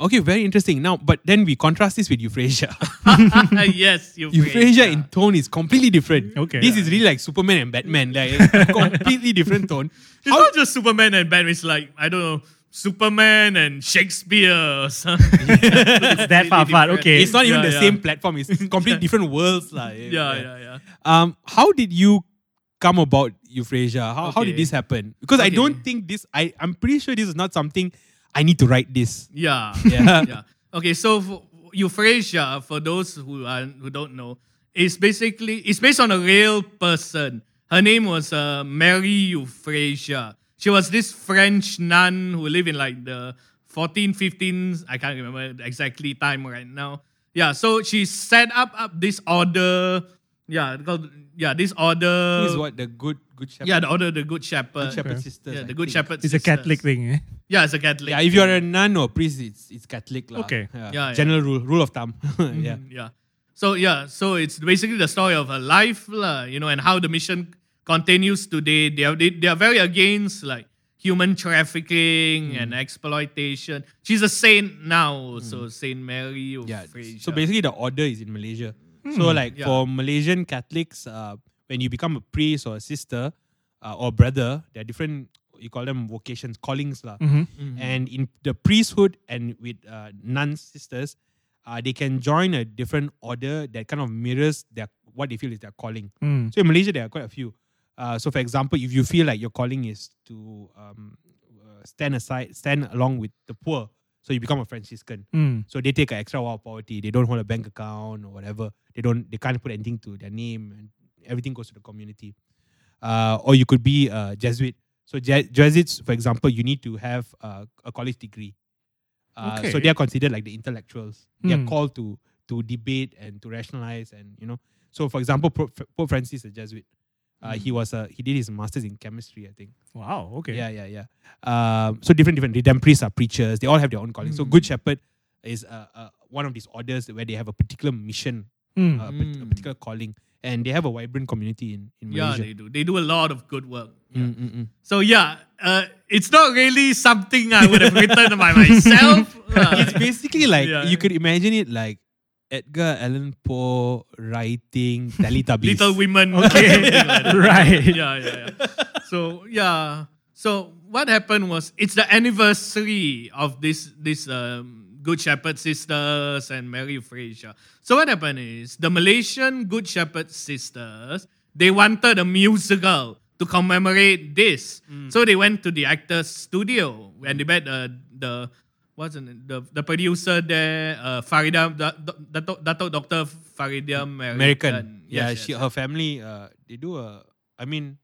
A: Okay, very interesting. Now, but then we contrast this with Euphrasia.
C: yes, you
A: Euphrasia in tone is completely different.
B: Okay.
A: This is really like Superman and Batman. Like it's completely different tone.
C: It's not just Superman and Batman. It's like I don't know, Superman and Shakespeare. Or something.
B: It's that far apart. Okay.
A: It's not even
C: Yeah,
A: the
C: yeah.
A: same platform. It's completely different worlds. lah.
C: yeah, yeah, yeah.
A: Um, how did you come about Euphrasia? How, how did this happen? Because I don't think this. I I'm pretty sure this is not something I need to write this.
C: Yeah.
A: Yeah.
C: yeah. Okay, so for Euphrasia, for those who are who don't know, is basically it's based on a real person. Her name was uh, Mary Euphrasia. She was this French nun who lived in like the 14, 15, I can't remember exactly time right now. Yeah, so she set up up this order. Yeah, called yeah, this order.
A: Who is what the good good shepherd?
C: Yeah, the order, the Good Shepherd.
A: Good Shepherd
B: Okay.
A: sisters.
C: Yeah,
A: I
C: the Good
A: think.
C: Shepherd.
B: It's a. Catholic thing, eh?
C: Yeah, it's a Catholic.
A: Yeah, if you're a nun or priest, it's it's Catholic lah.
B: Okay.
A: Yeah.
C: Yeah, yeah.
A: General rule, rule of thumb. yeah.
C: Mm, yeah. So yeah, so it's basically the story of her life, lah, you know, and how the mission continues today. They are they, they are very against like human trafficking and
A: Mm.
C: exploitation. She's a saint now, so Saint Mary of
A: Yeah. So basically, the order is in Malaysia. So like
C: Yeah.
A: for Malaysian Catholics, uh, when you become a priest or a sister uh, or brother, there are different. You call them vocations, callings lah.
C: Mm-hmm.
A: And in the priesthood and with uh, nuns, sisters, uh, they can join a different order that kind of mirrors their what they feel is their calling.
B: Mm.
A: So in Malaysia, there are quite a few. Uh, so for example, if you feel like your calling is to um, uh, stand aside, stand along with the poor, so you become a Franciscan.
B: Mm.
A: So they take an extra vow of poverty. They don't hold a bank account or whatever. They don't. They can't put anything to their name, and everything goes to the community. Uh, or you could be a Jesuit. So Jesuits, for example, you need to have uh, a college degree. Uh, So they are considered like the intellectuals. They are
B: Hmm.
A: called to to debate and to rationalize, and you know. So for example, Pope Francis, a Jesuit, uh, he was a he did his masters in chemistry, I think.
B: Wow. Okay.
A: Yeah, yeah, yeah. Um, so different, different. Redemptorists are preachers. They all have their own calling. So Good Shepherd is uh, uh, one of these orders where they have a particular mission,
B: Mm.
A: uh, pat- a particular calling, and they have a vibrant community in, in
C: yeah,
A: Malaysia.
C: they do. They do a lot of good work.
A: Mm, mm, mm.
C: So yeah, uh, it's not really something I would have written by myself.
A: It's basically like
C: Yeah.
A: you could imagine it like Edgar Allan Poe writing Teletubbies.
C: Little Women.
B: Okay.
C: like
B: right.
C: yeah, yeah, yeah. So yeah. So what happened was it's the anniversary of this this um, Good Shepherd sisters and Mary Euphrasia. So what happened is the Malaysian Good Shepherd sisters they wanted a musical to commemorate this. So they went to the actors studio and they met the the what's the, the the producer there, uh, Farida, Dato, Dato Doctor Faridah Merican.
A: Merican. Yeah,
C: Yes,
A: she
C: yes.
A: her family. Uh, they do a. I mean,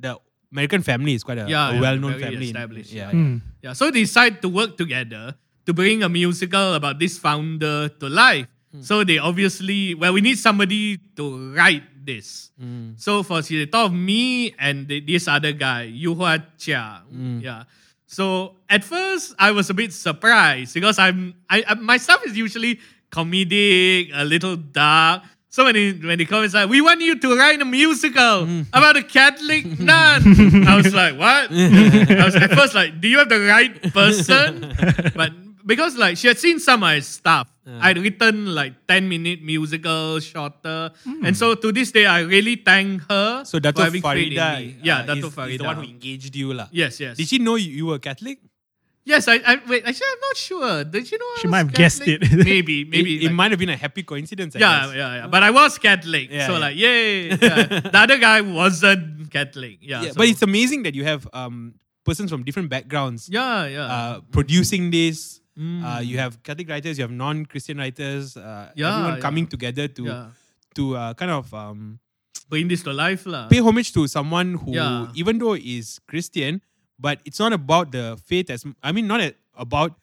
A: the Merican family is quite a,
C: Yeah,
A: a well-known
C: very
A: family. in-
C: established,
A: yeah,
C: yeah.
B: Mm.
C: Yeah, so they decide to work together to bring a musical about this founder to life.
A: Hmm.
C: So they obviously, well, we need somebody to write this.
A: Hmm.
C: So for they thought of me and the, this other guy, Yu Hua Chia.
A: Hmm.
C: Yeah. So at first I was a bit surprised because I'm I, I my stuff is usually comedic, a little dark. So when he, when he comes like, we want you to write a musical
A: Mm.
C: about a Catholic nun. I was like, what? I was at first like, do you have the right person? But because like she had seen some of my stuff, I'd written like 10 minute musical, shorter. And so to this day, I really thank her
A: So
C: for
A: Dato
C: having faith in
A: Faridah,
C: me. Yeah,
A: uh,
C: Dato
A: is, is the one who engaged you lah.
C: yes, yes.
A: Did she know you, you were Catholic?
C: Yes, I, I wait. Actually, I'm not sure. Did she know? I
B: She
C: was
B: might have guessed it.
C: Maybe, maybe.
A: it, it might have been a happy coincidence. I
C: yeah,
A: guess.
C: yeah, yeah. But I was Catholic,
A: Yeah,
C: so
A: yeah.
C: like, yay. Yeah. the other guy wasn't Catholic. Yeah,
A: Yeah,
C: so-
A: but it's amazing that you have um persons from different backgrounds
C: yeah, yeah,
A: uh, producing this.
C: Mm.
A: Uh, you have Catholic writers, you have non-Christian writers. Uh,
C: Yeah,
A: everyone
C: yeah.
A: coming together to
C: yeah.
A: to uh, kind of um,
C: Bring this to life, lah.
A: pay homage to someone who, even though is Christian, but it's not about the faith as I mean, not a- about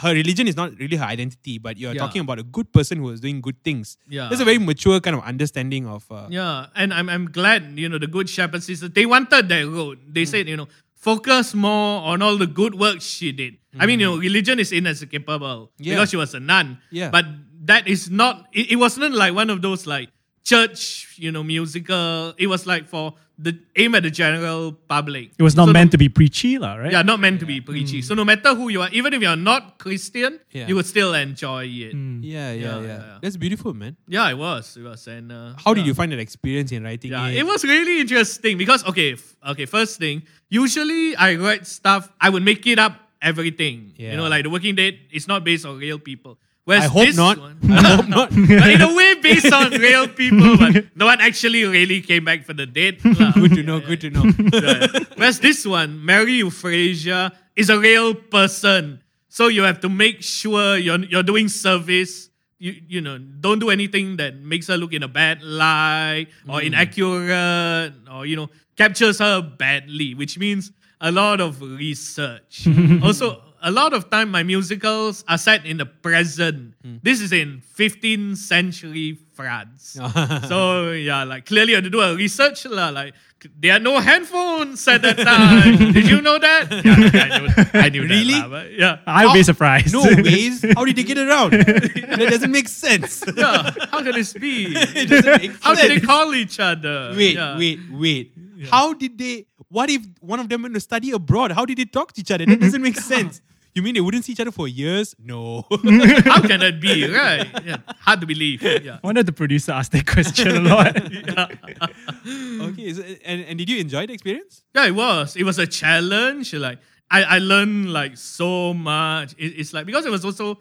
A: her religion is not really her identity, but you're
C: Yeah.
A: talking about a good person who is doing good things.
C: Yeah.
A: There's a very mature kind of understanding of. Uh,
C: Yeah, and I'm I'm glad you know the good shepherd sister. They wanted that road. They
A: Mm.
C: said you know focus more on all the good work she did. I mean you know religion is inescapable
A: Mm. Yeah.
C: because she was a nun.
A: Yeah.
C: but that is not. It, it wasn't like one of those like church you know musical. It was like for the aim at the general public.
B: It was not
C: So
B: meant to be preachy, lah, right?
C: Yeah, not meant to be preachy. So no matter who you are, even if you're not Christian,
A: Yeah.
C: you would still enjoy it.
A: yeah, yeah,
C: Yeah,
A: yeah,
C: yeah, yeah.
A: That's beautiful, man.
C: Yeah, it was. It was. And uh,
A: How did you find that experience in writing
C: Yeah,
A: it?
C: it was really interesting because okay, f- okay. First thing, usually I write stuff. I would make it up everything.
A: Yeah.
C: You know, like The working Dead is not based on real people. Whereas
A: I hope
C: this
A: not.
C: One,
A: I hope not.
C: but in a way, based on real people, but no one actually really came back for the date. lah.
A: good to know. Good to know.
C: Yeah. Whereas this one, Mary Euphrasia, is a real person. So you have to make sure you're, you're doing service. You, you know, don't do anything that makes her look in a bad light or mm. inaccurate or, you know, captures her badly, which means a lot of research. also, a lot of time my musicals are set in the present. Hmm. This is in 15th century France. Oh. so yeah, like clearly you have to do a research lah. Like there are no handphones at that time. Did you know that? Yeah, I knew, I knew
A: Really?
C: that. lah, but yeah.
B: I'll be surprised.
A: no ways. How did they get around? that doesn't make sense.
C: yeah. How can this be?
A: it doesn't make
C: How did they call each other?
A: Wait,
C: Yeah.
A: wait, wait. How did they? What if one of them went to study abroad? How did they talk to each other? That doesn't make sense. You mean they wouldn't see each other for years? No.
C: How can that be? Right? Yeah. Hard to believe. Yeah.
B: I wonder if the producer asked that question a lot.
A: okay, so, and, and did you enjoy the experience?
C: Yeah, it was. It was a challenge. Like I, I learned like so much. It, it's like because it was also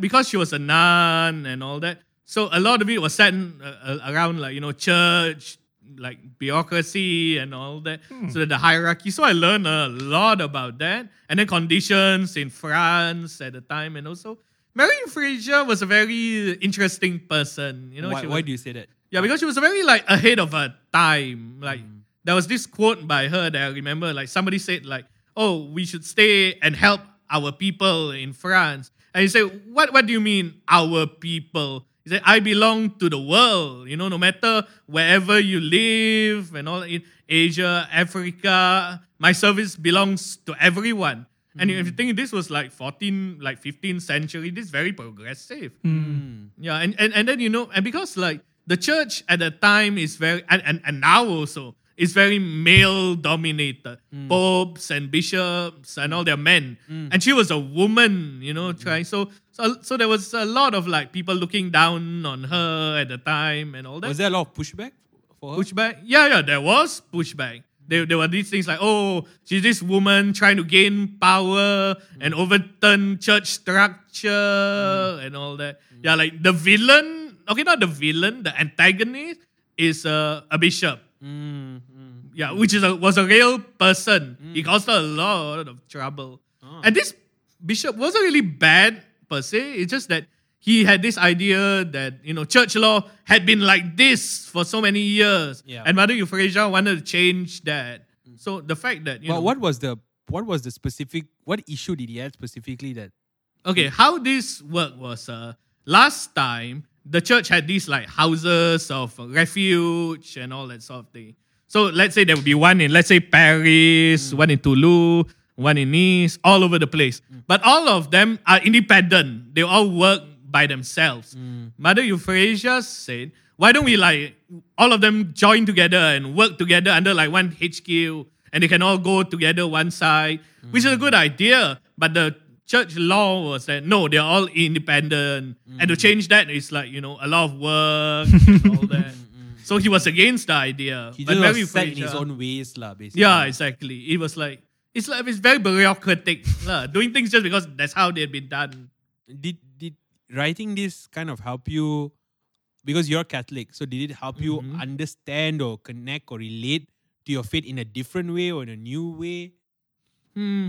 C: because she was a nun and all that. So a lot of it was set in, uh, uh, around like you know church, like bureaucracy and all that. Hmm. So the hierarchy. So I learned a lot about that, and then conditions in France at the time, and also Mary Euphrasia was a very interesting person. You know,
A: why,
C: she
A: why do you say that?
C: yeah, because she was very like ahead of her time. Like hmm. there was this quote by her that I remember. Like somebody said, like, "Oh, we should stay and help our people in France." And he said, "What? What do you mean, our people?" He said, "I belong to the world. You know, no matter wherever you live and all in Asia, Africa, my service belongs to everyone." And if you hmm. think this was like 14, like 15th century, this is very progressive. Hmm. Yeah, and, and and then you know, and because like the church at the time is very and, and, and now also is very male dominated. Hmm. Popes and bishops and all their men. And she was a woman, you know, trying so so so there was a lot of like people looking down on her at the time and all that.
A: Was there a lot of pushback for her?
C: Pushback? Yeah, yeah, there was pushback. There, there were these things like, oh, she's this woman trying to gain power and overturn church structure and all that. Yeah, like the villain, okay, not the villain, the antagonist is uh, a bishop.
A: Mm,
C: Yeah, which is a, was a real person. He caused her a lot of trouble. And this bishop wasn't really bad per se. It's just that he had this idea that you know church law had been like this for so many years,
A: Yeah.
C: and Mother Euphrasia wanted to change that. So the fact that you
A: But
C: know,
A: what was the what was the specific what issue did he have specifically that
C: okay, how this worked was uh, last time the church had these like houses of refuge and all that sort of thing. So let's say there would be one in let's say Paris, one in Toulouse, one in Nice, all over the place. Mm. But all of them are independent. They all work by themselves.
A: Mm.
C: Mother Euphrasia said, why don't we like all of them join together and work together under like one HQ and they can all go together one side, mm. which is a good idea. But the church law was that no, they're all independent. Mm. And to change that is like, you know, a lot of work and all that. So he was against the idea.
A: He
C: but
A: just was set in his own ways, lah, basically.
C: yeah, exactly. It was like it's like it's very bureaucratic, lah, doing things just because that's how they've been done.
A: Did did writing this kind of help you? Because you're Catholic, so did it help you
C: Mm-hmm.
A: understand or connect or relate to your faith in a different way or in a new way?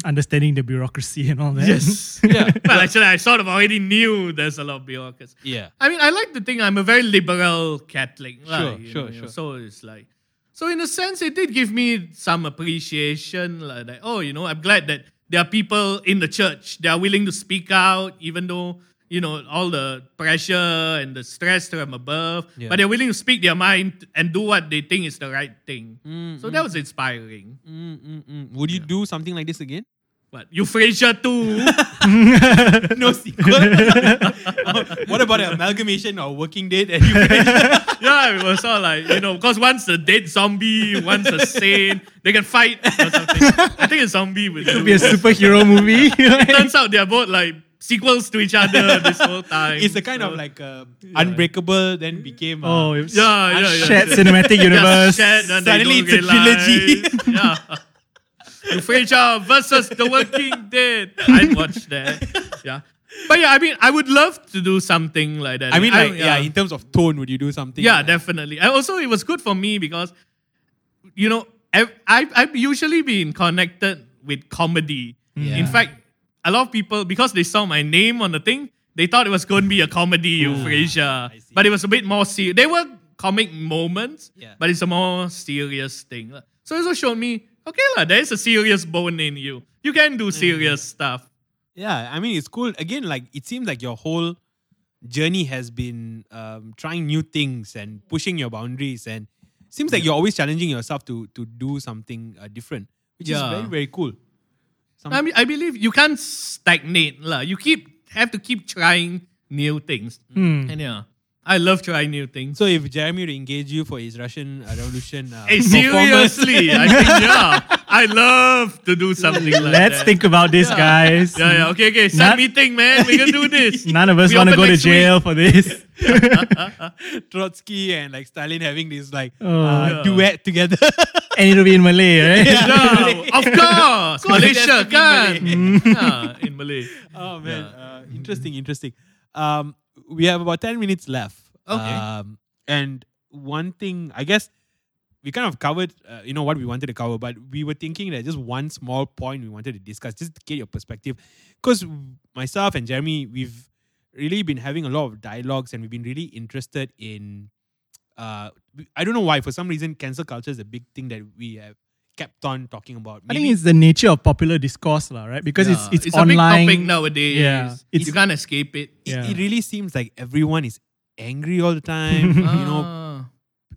B: Understanding the bureaucracy and all that.
C: Yes. yeah. well, actually, I sort of already knew there's a lot of bureaucracy.
A: Yeah.
C: I mean, I like to think I'm a very liberal Catholic.
A: Sure,
C: you
A: sure,
C: know,
A: sure.
C: So it's like, so in a sense, it did give me some appreciation. Like, oh, you know, I'm glad that there are people in the church They are willing to speak out, even though, you know, all the pressure and the stress from above,
A: Yeah.
C: but they're willing to speak their mind and do what they think is the right thing.
A: Mm,
C: so that was inspiring.
A: Mm, mm, mm. Would you do something like this again?
C: But Euphrasia too.
A: no sequel. what about an amalgamation or Working Dead and you
C: yeah, it was all like, you know, because one's a dead zombie, one's a saint, they can fight or something. I think a zombie would do.
B: Be a superhero movie.
C: it Turns out they're both like sequels to each other this whole time.
A: It's a kind of like uh, Unbreakable, then became uh,
B: oh, it's
C: Yeah, yeah, yeah.
B: shared cinematic
C: Yeah,
B: universe.
C: shared,
A: Suddenly
C: don't
A: it's a
C: realize. yeah. Euphrasia versus The Walking Dead. I'd watch that. Yeah. But yeah, I mean, I would love to do something like that.
A: I mean, like, yeah. in terms of tone, would you do something?
C: Yeah,
A: like-
C: definitely. And also, it was good for me because, you know, I, I, I've usually been connected with comedy. Mm.
A: Yeah.
C: In fact, a lot of people, because they saw my name on the thing, they thought it was going to be a comedy, mm. Euphrasia.
A: I.
C: But it was a bit more serious. They were comic moments,
A: Yeah.
C: but it's a more serious thing. So it also showed me, okay, lah, there is a serious bone in you. You can do serious stuff.
A: Yeah, I mean, it's cool. Again, like, it seems like your whole journey has been um, trying new things and pushing your boundaries. And seems like you're always challenging yourself to to do something uh, different, which is very, very cool. Some-
C: I mean, I believe you can't stagnate. lah. You keep have to keep trying new things. And yeah, I love trying new things.
A: so if Jeremy would engage you for his Russian uh, Revolution uh,
C: Hey, seriously, I think yeah, I love to do something like
B: Let's
C: that.
B: think about this, guys.
C: Yeah, yeah. Okay, okay. Set
B: Not-
C: meeting, man. We can do this.
B: None of us want to go to
C: next week.
B: jail for this.
A: Trotsky and like Stalin having this like
B: Oh.
A: uh,
C: Yeah.
A: duet together.
B: and it'll be in Malay, right?
C: Yeah, of course.
A: course,
C: Malaysia,
A: be
C: kan? yeah, in Malay.
A: oh man, uh, interesting, interesting. Um, we have about ten minutes left.
C: Okay.
A: Um, and one thing, I guess, we kind of covered, uh, you know, what we wanted to cover, but we were thinking that just one small point we wanted to discuss, just to get your perspective, because myself and Jeremy, we've really been having a lot of dialogues, and we've been really interested in. Uh, I don't know why. For some reason, cancel culture is a big thing that we have kept on talking about.
B: I think it's the nature of popular discourse, lah, right? Because
C: Yeah,
B: it's it's,
C: a big
B: online.
C: topic nowadays.
B: Yeah, it's-
C: you can't escape it.
A: it,
B: Yeah.
A: it really seems like everyone is angry all the time. you know,
C: Ah.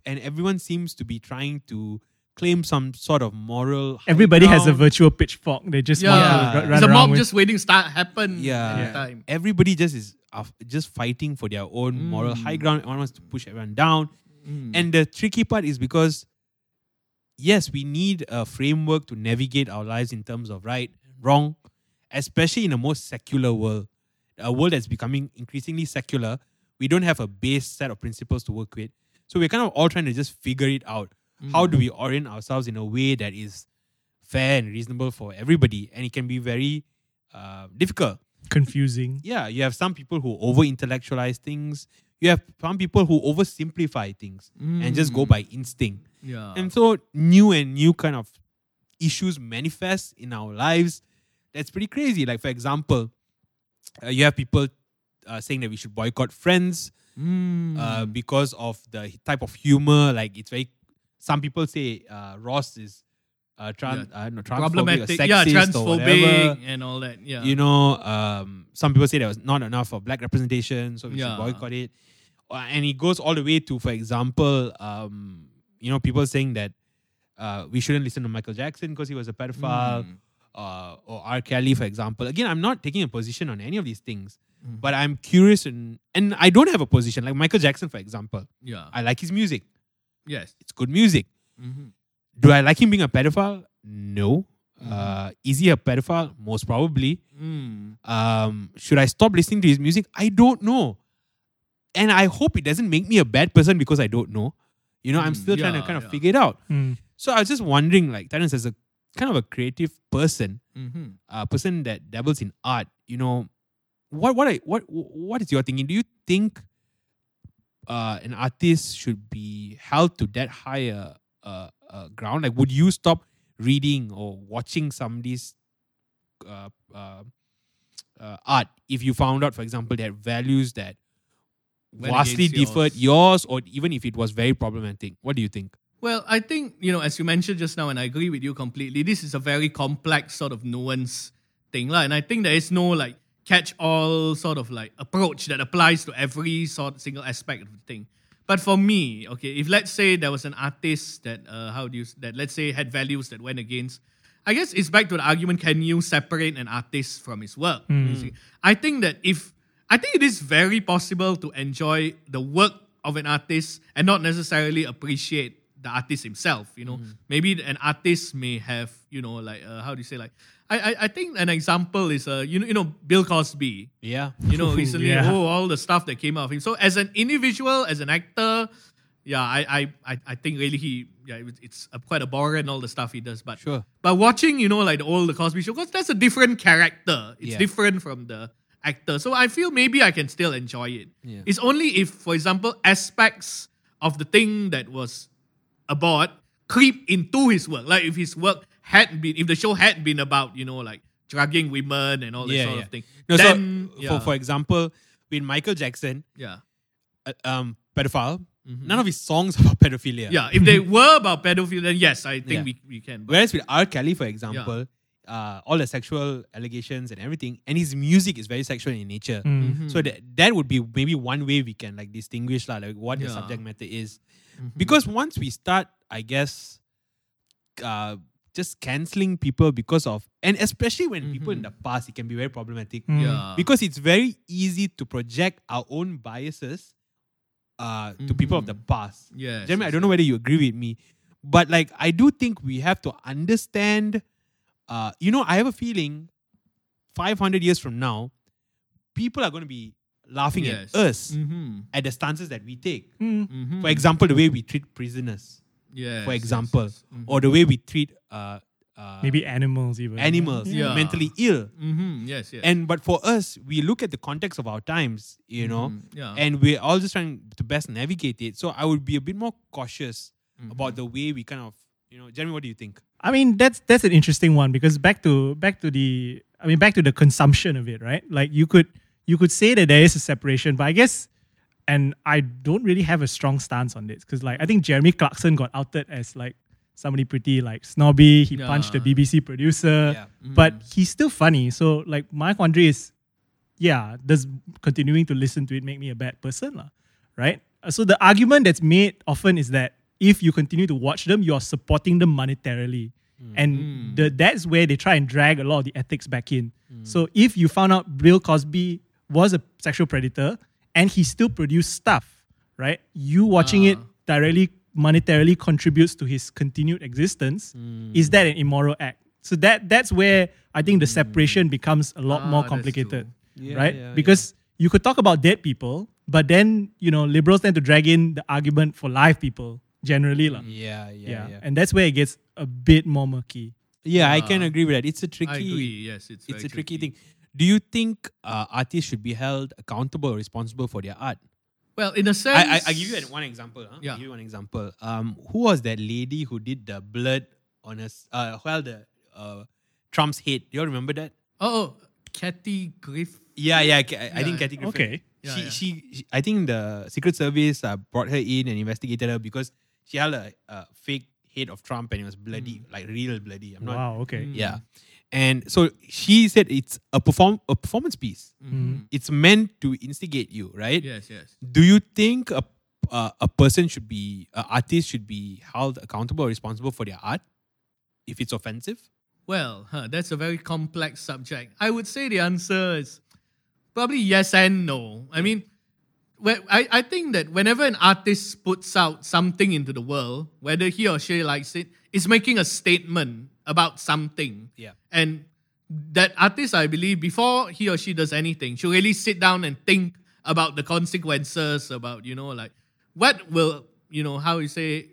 A: and everyone seems to be trying to claim some sort of moral. high
B: Everybody has a virtual pitchfork. They just
C: yeah,
B: want to
A: Yeah.
B: ru- run
C: it's a mob
B: with.
C: just waiting to start happen.
A: Yeah.
B: Yeah.
C: time.
A: Everybody just is just fighting for their own moral
C: Mm.
A: high ground. Everyone wants to push everyone down.
C: Mm.
A: And the tricky part is because, yes, we need a framework to navigate our lives in terms of right, wrong, especially in a more secular world, a world that's becoming increasingly secular. We don't have a base set of principles to work with. So we're kind of all trying to just figure it out. How do we orient ourselves in a way that is fair and reasonable for everybody? And it can be very uh, difficult
B: confusing.
A: yeah, you have some people who over intellectualize things. You have some people who oversimplify things and just go by instinct.
C: yeah.
A: And so new and new kind of issues manifest in our lives. That's pretty crazy. Like for example, uh, you have people uh, saying that we should boycott Friends
C: Mm.
A: uh, because of the type of humor. Like it's very. Some people say uh, Ross is uh, trans, uh, no,
C: problematic. Yeah, transphobic and all that. Yeah.
A: you know, um, some people say there was not enough of black representation, so we
C: Yeah.
A: should boycott it. Uh, and it goes all the way to, for example, um, you know, people saying that uh, we shouldn't listen to Michael Jackson because he was a pedophile.
C: Mm.
A: uh, or R. Kelly, for example. Again, I'm not taking a position on any of these things,
C: Mm-hmm.
A: but I'm curious and and I don't have a position. Like Michael Jackson, for example,
C: Yeah.
A: I like his music.
C: yes.
A: It's good music.
C: Mhm.
A: Do I like him being a pedophile? No.
C: Mm-hmm.
A: Uh, is he a pedophile? Most probably.
C: Mm.
A: Um, should I stop listening to his music? I don't know. And I hope it doesn't make me a bad person because I don't know. You know, I'm
C: Mm,
A: still trying to kind of
C: yeah.
A: figure it out.
B: Mm.
A: So I was just wondering, like, Terence, as a kind of a creative person,
C: Mhm.
A: a person that dabbles in art, you know, what what I, what what is your thinking? Do you think uh, an artist should be held to that higher uh, uh, ground? Like, would you stop reading or watching somebody's uh, uh, uh, art if you found out, for example, that values that
C: Went
A: vastly
C: against
A: differed yours, or even if it was very problematic? What do you think?
C: Well, I think, you know, as you mentioned just now, and I agree with you completely, this is a very complex sort of nuance thing. lah. And I think there is no like catch all sort of like approach that applies to every sort single aspect of the thing. But for me, okay, if let's say there was an artist that uh, how do you that let's say had values that went against, I guess it's back to the argument: Can you separate an artist from his work? basically? I think that if I think it is very possible to enjoy the work of an artist and not necessarily appreciate the artist himself. You know, maybe an artist may have you know like uh, how do you say like I I, I think an example is uh you know you know Bill Cosby.
A: Yeah.
C: You know, recently,
B: Yeah.
C: oh, all the stuff that came out of him. So, as an individual, as an actor, yeah, I, I, I, think really he, yeah, it- it's a, quite abhorrent all the stuff he does. But,
A: Sure.
C: but watching, you know, like the old the Cosby Show, because that's a different character. It's
A: Yeah.
C: different from the actor. So I feel maybe I can still enjoy it.
A: Yeah.
C: It's only if, for example, aspects of the thing that was about creep into his work. Like if his work had been, if the show had been about, you know, like drugging women and all that sort of thing.
A: No,
C: then,
A: so
C: yeah,
A: for for example, with Michael Jackson,
C: yeah.
A: uh, um, pedophile, none of his songs are about pedophilia.
C: Mm-hmm. Yeah, if they were about pedophilia, then yes, I think
A: Yeah.
C: we, we can. But
A: Whereas with R. Kelly, for example, uh, all the sexual allegations and everything, and his music is very sexual in nature.
B: Mm.
A: So that that would be maybe one way we can like distinguish lah, like what the subject matter is. Because once we start, I guess, uh, just canceling people because of, and especially when people in the past, it can be very problematic.
B: Mm.
C: yeah.
A: because it's very easy to project our own biases uh, to people of the past.
C: Yeah,
A: Jeremy, I don't know whether you agree with me, but like I do think we have to understand. Uh, you know, I have a feeling, five hundred years from now, people are going to be laughing
C: yes.
A: at us
C: Mm-hmm.
A: at the stances that we take.
B: Mm.
C: Mm-hmm.
A: For example, the way we treat prisoners,
C: yes,
A: for
C: yes,
A: example,
C: yes. Mhm.
A: or the way we treat uh, uh,
B: Maybe animals even.
A: animals,
C: Yeah.
A: mentally ill.
C: Mhm, Yes, yes.
A: And but for us, we look at the context of our times, you know,
C: Mhm, yeah.
A: and we're all just trying to best navigate it. So I would be a bit more cautious
C: Mm-hmm.
A: about the way we kind of, you know, Jeremy, what do you think?
B: I mean, that's that's an interesting one because back to back to the I mean back to the consumption of it, right? Like you could you could say that there is a separation, but I guess and I don't really have a strong stance on this because like I think Jeremy Clarkson got outed as like somebody pretty like snobby. He punched the BBC producer,
A: Yeah. Mm.
B: but he's still funny. So like my quandary is, yeah, does continuing to listen to it make me a bad person, lah? Right? So the argument that's made often is that if you continue to watch them, you are supporting them monetarily. Mm. And mm. the, that's where they try and drag a lot of the ethics back in. Mm. So if you found out Bill Cosby was a sexual predator and he still produced stuff, right? You watching it ah. directly monetarily contributes to his continued existence. Is that an immoral act? So that that's where I think the separation becomes a lot
C: Ah,
B: more complicated.
A: Yeah,
B: right?
A: yeah,
B: because you could talk about dead people, but then you know liberals tend to drag in the argument for live people generally, lah.
A: Yeah, yeah,
B: Yeah,
A: yeah.
B: and that's where it gets a bit more murky.
A: Yeah, I can agree with that. It's a tricky,
C: I agree. Yes, it's
A: it's a tricky, thing. Do you think uh, artists should be held accountable or responsible for their art?
C: Well, in a sense,
A: I, I, I give you an, one example. Huh?
C: Yeah.
A: I'll give you one example. Um, who was that lady who did the blood on us? Uh, well, the uh, Trump's head. Do you all remember that?
C: Oh, oh, Kathy Griff.
A: Yeah, yeah. Ca- I, I think
C: Yeah.
A: Kathy Griffin.
B: Okay.
C: Yeah,
A: she,
C: yeah.
A: She, she, I think the Secret Service uh, brought her in and investigated her because she held a, a fake head of Trump and it was bloody,
C: Mm.
A: like real bloody. I'm not.
B: Wow. Okay.
A: Yeah, and so she said it's a perform a performance piece.
C: Mhm.
A: It's meant to instigate you, right?
C: Yes, yes.
A: Do you think a uh, a person should be, an artist should be held accountable or responsible for their art if it's offensive?
C: Well, huh, that's a very complex subject. I would say the answer is probably yes and no. I mean, whe- I, I think that whenever an artist puts out something into the world, whether he or she likes it, it's making a statement about something.
A: Yeah.
C: And that artist, I believe, before he or she does anything, should really sit down and think about the consequences, about, you know, like what will, you know, how you say,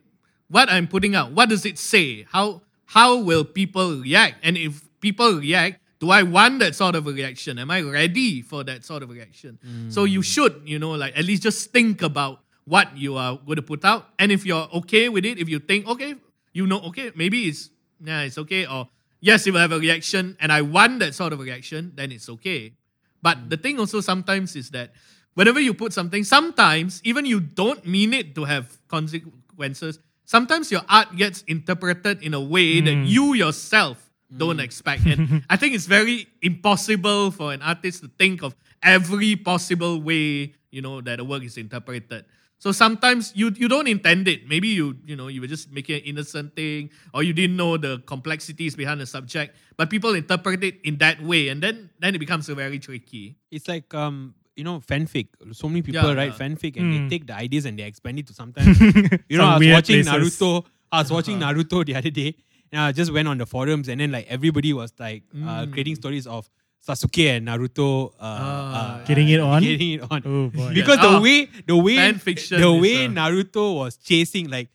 C: what I'm putting out, what does it say? How how will people react? And if people react, do I want that sort of a reaction? Am I ready for that sort of reaction? So you mm. should, you know, like at least just think about what you are going to put out. And if you're okay with it, if you think, okay, you know, okay, maybe it's yeah, it's okay, or yes, it will have a reaction, and I want that sort of reaction, then it's okay. But mm. the thing also sometimes is that whenever you put something, sometimes even you don't mean it to have consequences. Sometimes your art gets interpreted in a way that mm. you yourself don't expect. And I think it's very impossible for an artist to think of every possible way, you know, that a work is interpreted. So sometimes you you don't intend it. Maybe you you know you were just making an innocent thing, or you didn't know the complexities behind the subject. But people interpret it in that way, and then then it becomes very tricky.
A: It's like um, you know, fanfic. So many people
C: Yeah,
A: write
C: yeah.
A: fanfic and
B: Mm.
A: they take the ideas and they expand it to sometimes. you know,
B: Some
A: I was watching
B: places.
A: Naruto. I was watching Naruto the other day, and I just went on the forums, and then like everybody was like uh, creating stories of Sasuke and Naruto uh, uh,
B: Getting it on?
A: getting it on.
B: Oh boy.
A: Because
C: Yeah.
A: the
C: Oh,
A: way the way
C: fan fiction
A: the way
C: uh,
A: Naruto was chasing like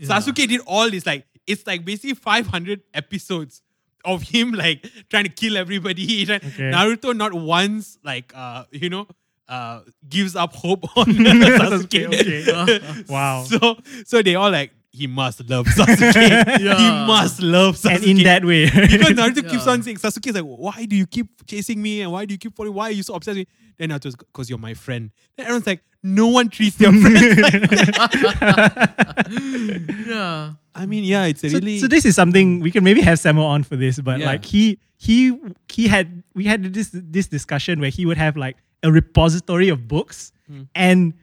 A: Sasuke did all this like it's like basically 500 episodes of him like trying to kill everybody.
B: Okay.
A: Naruto not once like uh you know uh gives up hope on Sasuke.
B: okay. Wow.
A: So so they all like he must love Sasuke. He must love Sasuke.
B: and in that way.
A: because Naruto keeps
C: Yeah.
A: on saying, Sasuke is like, why do you keep chasing me and why do you keep following? Why are you so obsessed with me? Then Naruto's because you're my friend. Then everyone's like, no one treats their friends like that.
C: Yeah.
A: I mean, yeah, it's a
B: so,
A: really.
B: so this is something we can maybe have Samuel on for this, but
A: Yeah.
B: like he he he had we had this this discussion where he would have like a repository of books
A: Hmm.
B: and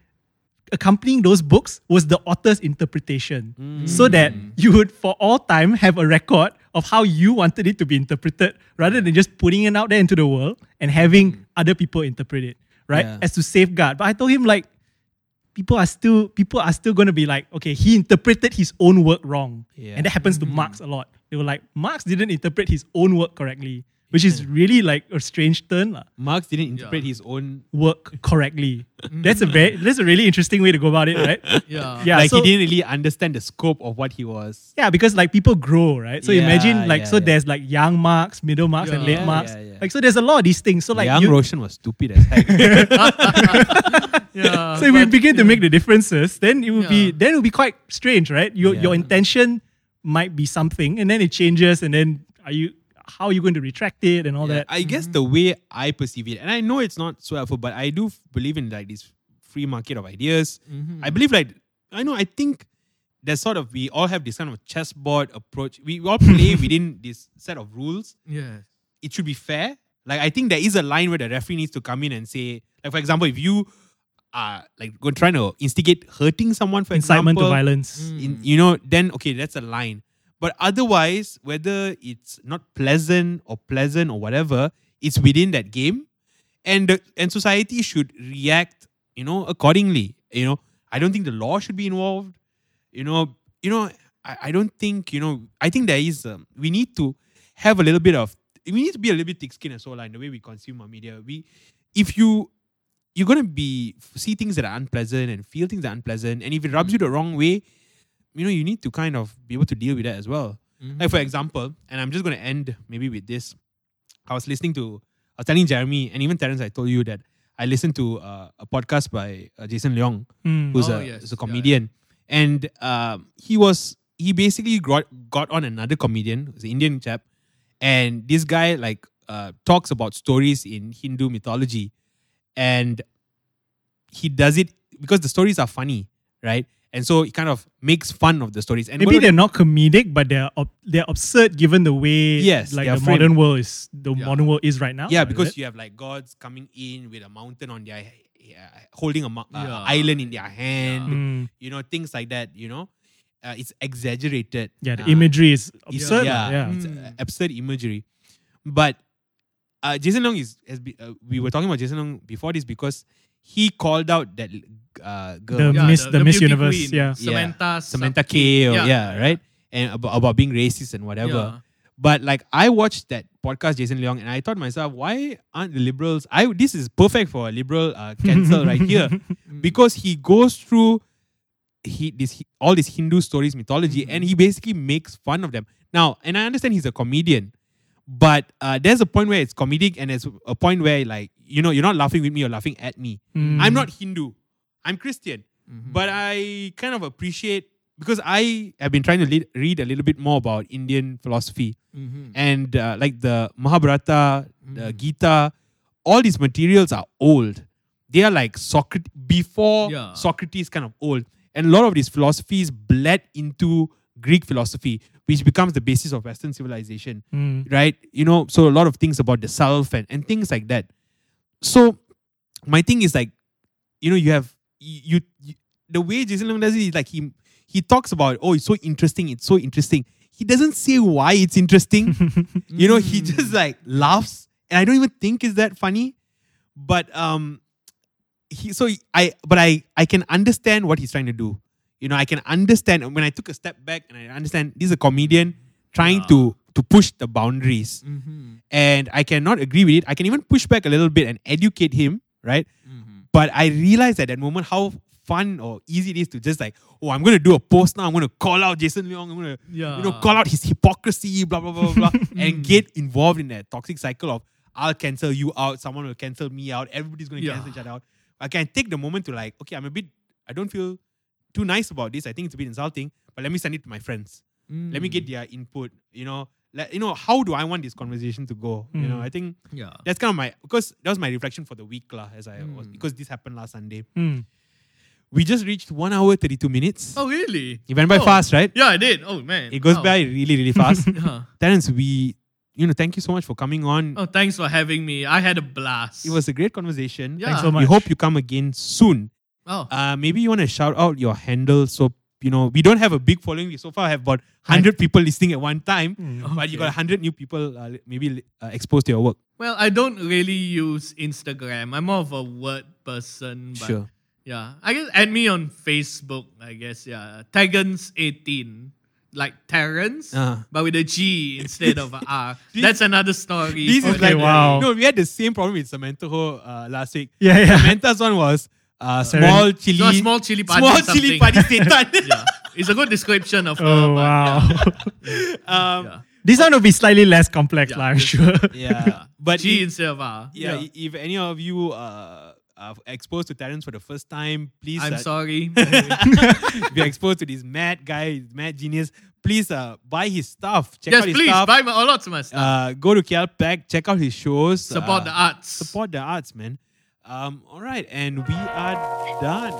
B: accompanying those books was the author's interpretation
A: Hmm.
B: so that you would for all time have a record of how you wanted it to be interpreted rather than just putting it out there into the world and having other people interpret it right.
A: Yeah.
B: as to safeguard but i told him like people are still people are still going to be like okay he interpreted his own work wrong
A: Yeah.
B: and that happens to marx a lot they were like marx didn't interpret his own work correctly which is really like a strange turn lah.
A: Marx didn't interpret
C: Yeah.
A: his own.
B: work correctly mm. that's a very that's a really interesting way to go about it right
C: Yeah.
B: yeah
A: like
B: so,
A: he didn't really understand the scope of what he was.
B: yeah because like people grow right so
A: Yeah,
B: imagine like
A: yeah,
B: so
A: yeah.
B: there's like young marx middle marx and
C: Yeah.
B: late
A: Yeah,
B: marx
A: yeah, yeah.
B: like so there's a lot of these things so like
A: Young
B: you,
A: Roshan was stupid as heck.
C: Yeah.
B: so if we
C: but-
B: begin to make the differences, then it would be
C: Yeah.
B: then it would be quite strange, right? Your your
A: Yeah.
B: intention might be something, and then it changes, and then are you how are you going to retract it and all
A: Yeah,
B: that?
A: I guess the way I perceive it, and I know it's not so helpful, but I do believe in like this free market of ideas. Mm-hmm. I believe like I know I think there's sort of we all have this kind of chessboard approach. We all play within this set of rules.
C: Yeah.
A: It should be fair. Like I think there is a line where the referee needs to come in and say, like for example, if you are like go trying to instigate hurting someone, for
B: Incitement to violence.
A: in, mm. you know, then okay, that's a line. But otherwise, whether it's not pleasant or pleasant or whatever, it's within that game, and and society should react, you know, accordingly. You know, I don't think the law should be involved. You know, you know, I, I don't think you know. I think there is. Um, we need to have a little bit of. We need to be a little bit thick-skinned as well, like in the way we consume our media. We, if you you're gonna be see things that are unpleasant and feel things that are unpleasant, and if it rubs you the wrong way, you know you need to kind of be able to deal with that as well. Like for example, and I'm just gonna end maybe with this. I was listening to, I was telling Jeremy and even Terence, I told you that I listened to uh, a podcast by uh, Jason Leong,
B: Mm.
A: who's
C: Oh,
A: a,
C: yes.
A: a
C: Yeah,
A: comedian, and um, he was he basically got got on another comedian, who's an Indian chap, and this guy like uh, talks about stories in Hindu mythology, and he does it because the stories are funny, right? And so it kind of makes fun of the stories. And
B: Maybe they're not comedic, but they're ob- they're absurd given the way
A: Yes,
B: like the
A: framed.
B: modern world is the
C: Yeah.
B: modern world is right now.
A: Yeah, because
B: it?
A: you have like gods coming in with a mountain on their yeah, holding a mo- uh,
C: Yeah.
A: island in their hand,
B: Mm.
A: you know, things like that, you know. uh, it's exaggerated.
B: Yeah, the
A: uh,
B: imagery is absurd.
A: yeah,
B: lah, yeah.
A: it's uh, absurd imagery. But uh, Jason Leong is has been, uh, we were talking about Jason Leong before this because he called out that uh, girl
B: The Miss- the Miss Universe,
C: queen,
B: yeah.
C: Samantha.
A: Samantha
C: something.
A: K or yeah, right and about, about being racist and whatever.
C: Yeah.
A: But like I watched that podcast, Jason Leong, and I thought to myself, why aren't the liberals? I this is perfect for a liberal uh, cancel right here because he goes through he this all these Hindu stories, mythology, and he basically makes fun of them. Now, and I understand he's a comedian, but uh, there's a point where it's comedic, and there's a point where like you know you're not laughing with me, you're laughing at me.
B: Mm.
A: I'm not Hindu, I'm Christian, but I kind of appreciate because I have been trying to lead, read a little bit more about Indian philosophy
C: Mm-hmm.
A: and uh, like the Mahabharata, the Gita, all these materials are old. They are like Socrates before
C: Yeah.
A: Socrates, kind of old, and a lot of these philosophies bled into Greek philosophy, which becomes the basis of Western civilization,
B: Mm.
A: right? You know, so a lot of things about the self and, and things like that. So my thing is like, you know, you have you, you the way Jason Leong does it is like he he talks about oh it's so interesting, it's so interesting. He doesn't say why it's interesting. you know, he just like laughs, and I don't even think is that funny. But um, he so I but I I can understand what he's trying to do. You know, I can understand when I took a step back and I understand this is a comedian trying to to push the boundaries,
C: Mm-hmm.
A: and I cannot agree with it. I can even push back a little bit and educate him, right? But I realized at that moment how fun or easy it is to just like, oh, I'm going to do a post now. I'm going to call out Jason Leong. I'm going to,
C: Yeah.
A: you know, call out his hypocrisy, blah, blah, blah, blah, blah, and get involved in that toxic cycle of I'll cancel you out. Someone will cancel me out. Everybody's going to
C: Yeah.
A: cancel each other out. I can take the moment to like, okay, I'm a bit, I don't feel too nice about this. I think it's a bit insulting, but let me send it to my friends. Let me
C: Mm.
A: get their input. You know, let, you know, how do I want this conversation to go? You know,
B: Mm.
A: I think
C: Yeah.
A: that's kind of my because that was my reflection for the week lah, as I was
C: Mm.
A: because this happened last Sunday.
B: Mm.
A: We just reached one hour thirty two minutes.
C: Oh really?
A: It went by
C: Oh.
A: fast, right?
C: Yeah, I did. Oh man.
A: It goes
C: Wow.
A: by really really fast.
C: Yeah.
A: Terence, we you know thank you so much for coming on.
C: Oh, thanks for having me. I had a blast.
A: It was a great conversation.
C: Yeah.
B: Thanks so
A: We hope you come again soon.
C: Oh.
A: Uh, maybe you want to shout out your handle so you know we don't have a big following. We so far have about hundred people listening at one time,
B: Mm.
A: but you
C: Okay.
A: got hundred new people uh, maybe uh, exposed to your work.
C: Well, I don't really use Instagram. I'm more of a word person. But
A: Sure.
C: Yeah. I guess add me on Facebook, I guess. Yeah. Tagans18. Like Terrence,
A: Uh-huh.
C: but with a G instead of a R. That's another story.
A: This is
B: Okay,
A: like
B: wow.
A: No, we had the same problem with Samantha Ho uh, last week.
B: Yeah, yeah.
A: Samantha's one was uh, small chili,
C: No, small chili party
A: small chili party Satan.
C: yeah. It's a good description of.
B: Oh
C: but
B: wow.
A: um,
C: Yeah.
B: this one will be slightly less complex,
C: Yeah,
B: lah, I'm sure.
A: yeah. but
C: G
A: if,
C: instead of R.
A: yeah, i- if any of you uh, are exposed to Terence for the first time, please.
C: I'm
A: uh,
C: sorry.
A: if you're exposed to this mad guy, mad genius, please uh, buy his stuff. Check
C: yes,
A: out his
C: please
A: stuff.
C: buy my, lots of my stuff.
A: uh, go to KLPAC, check out his shows.
C: Support
A: uh,
C: the arts.
A: Support the arts, man. Um, all right, and we are done.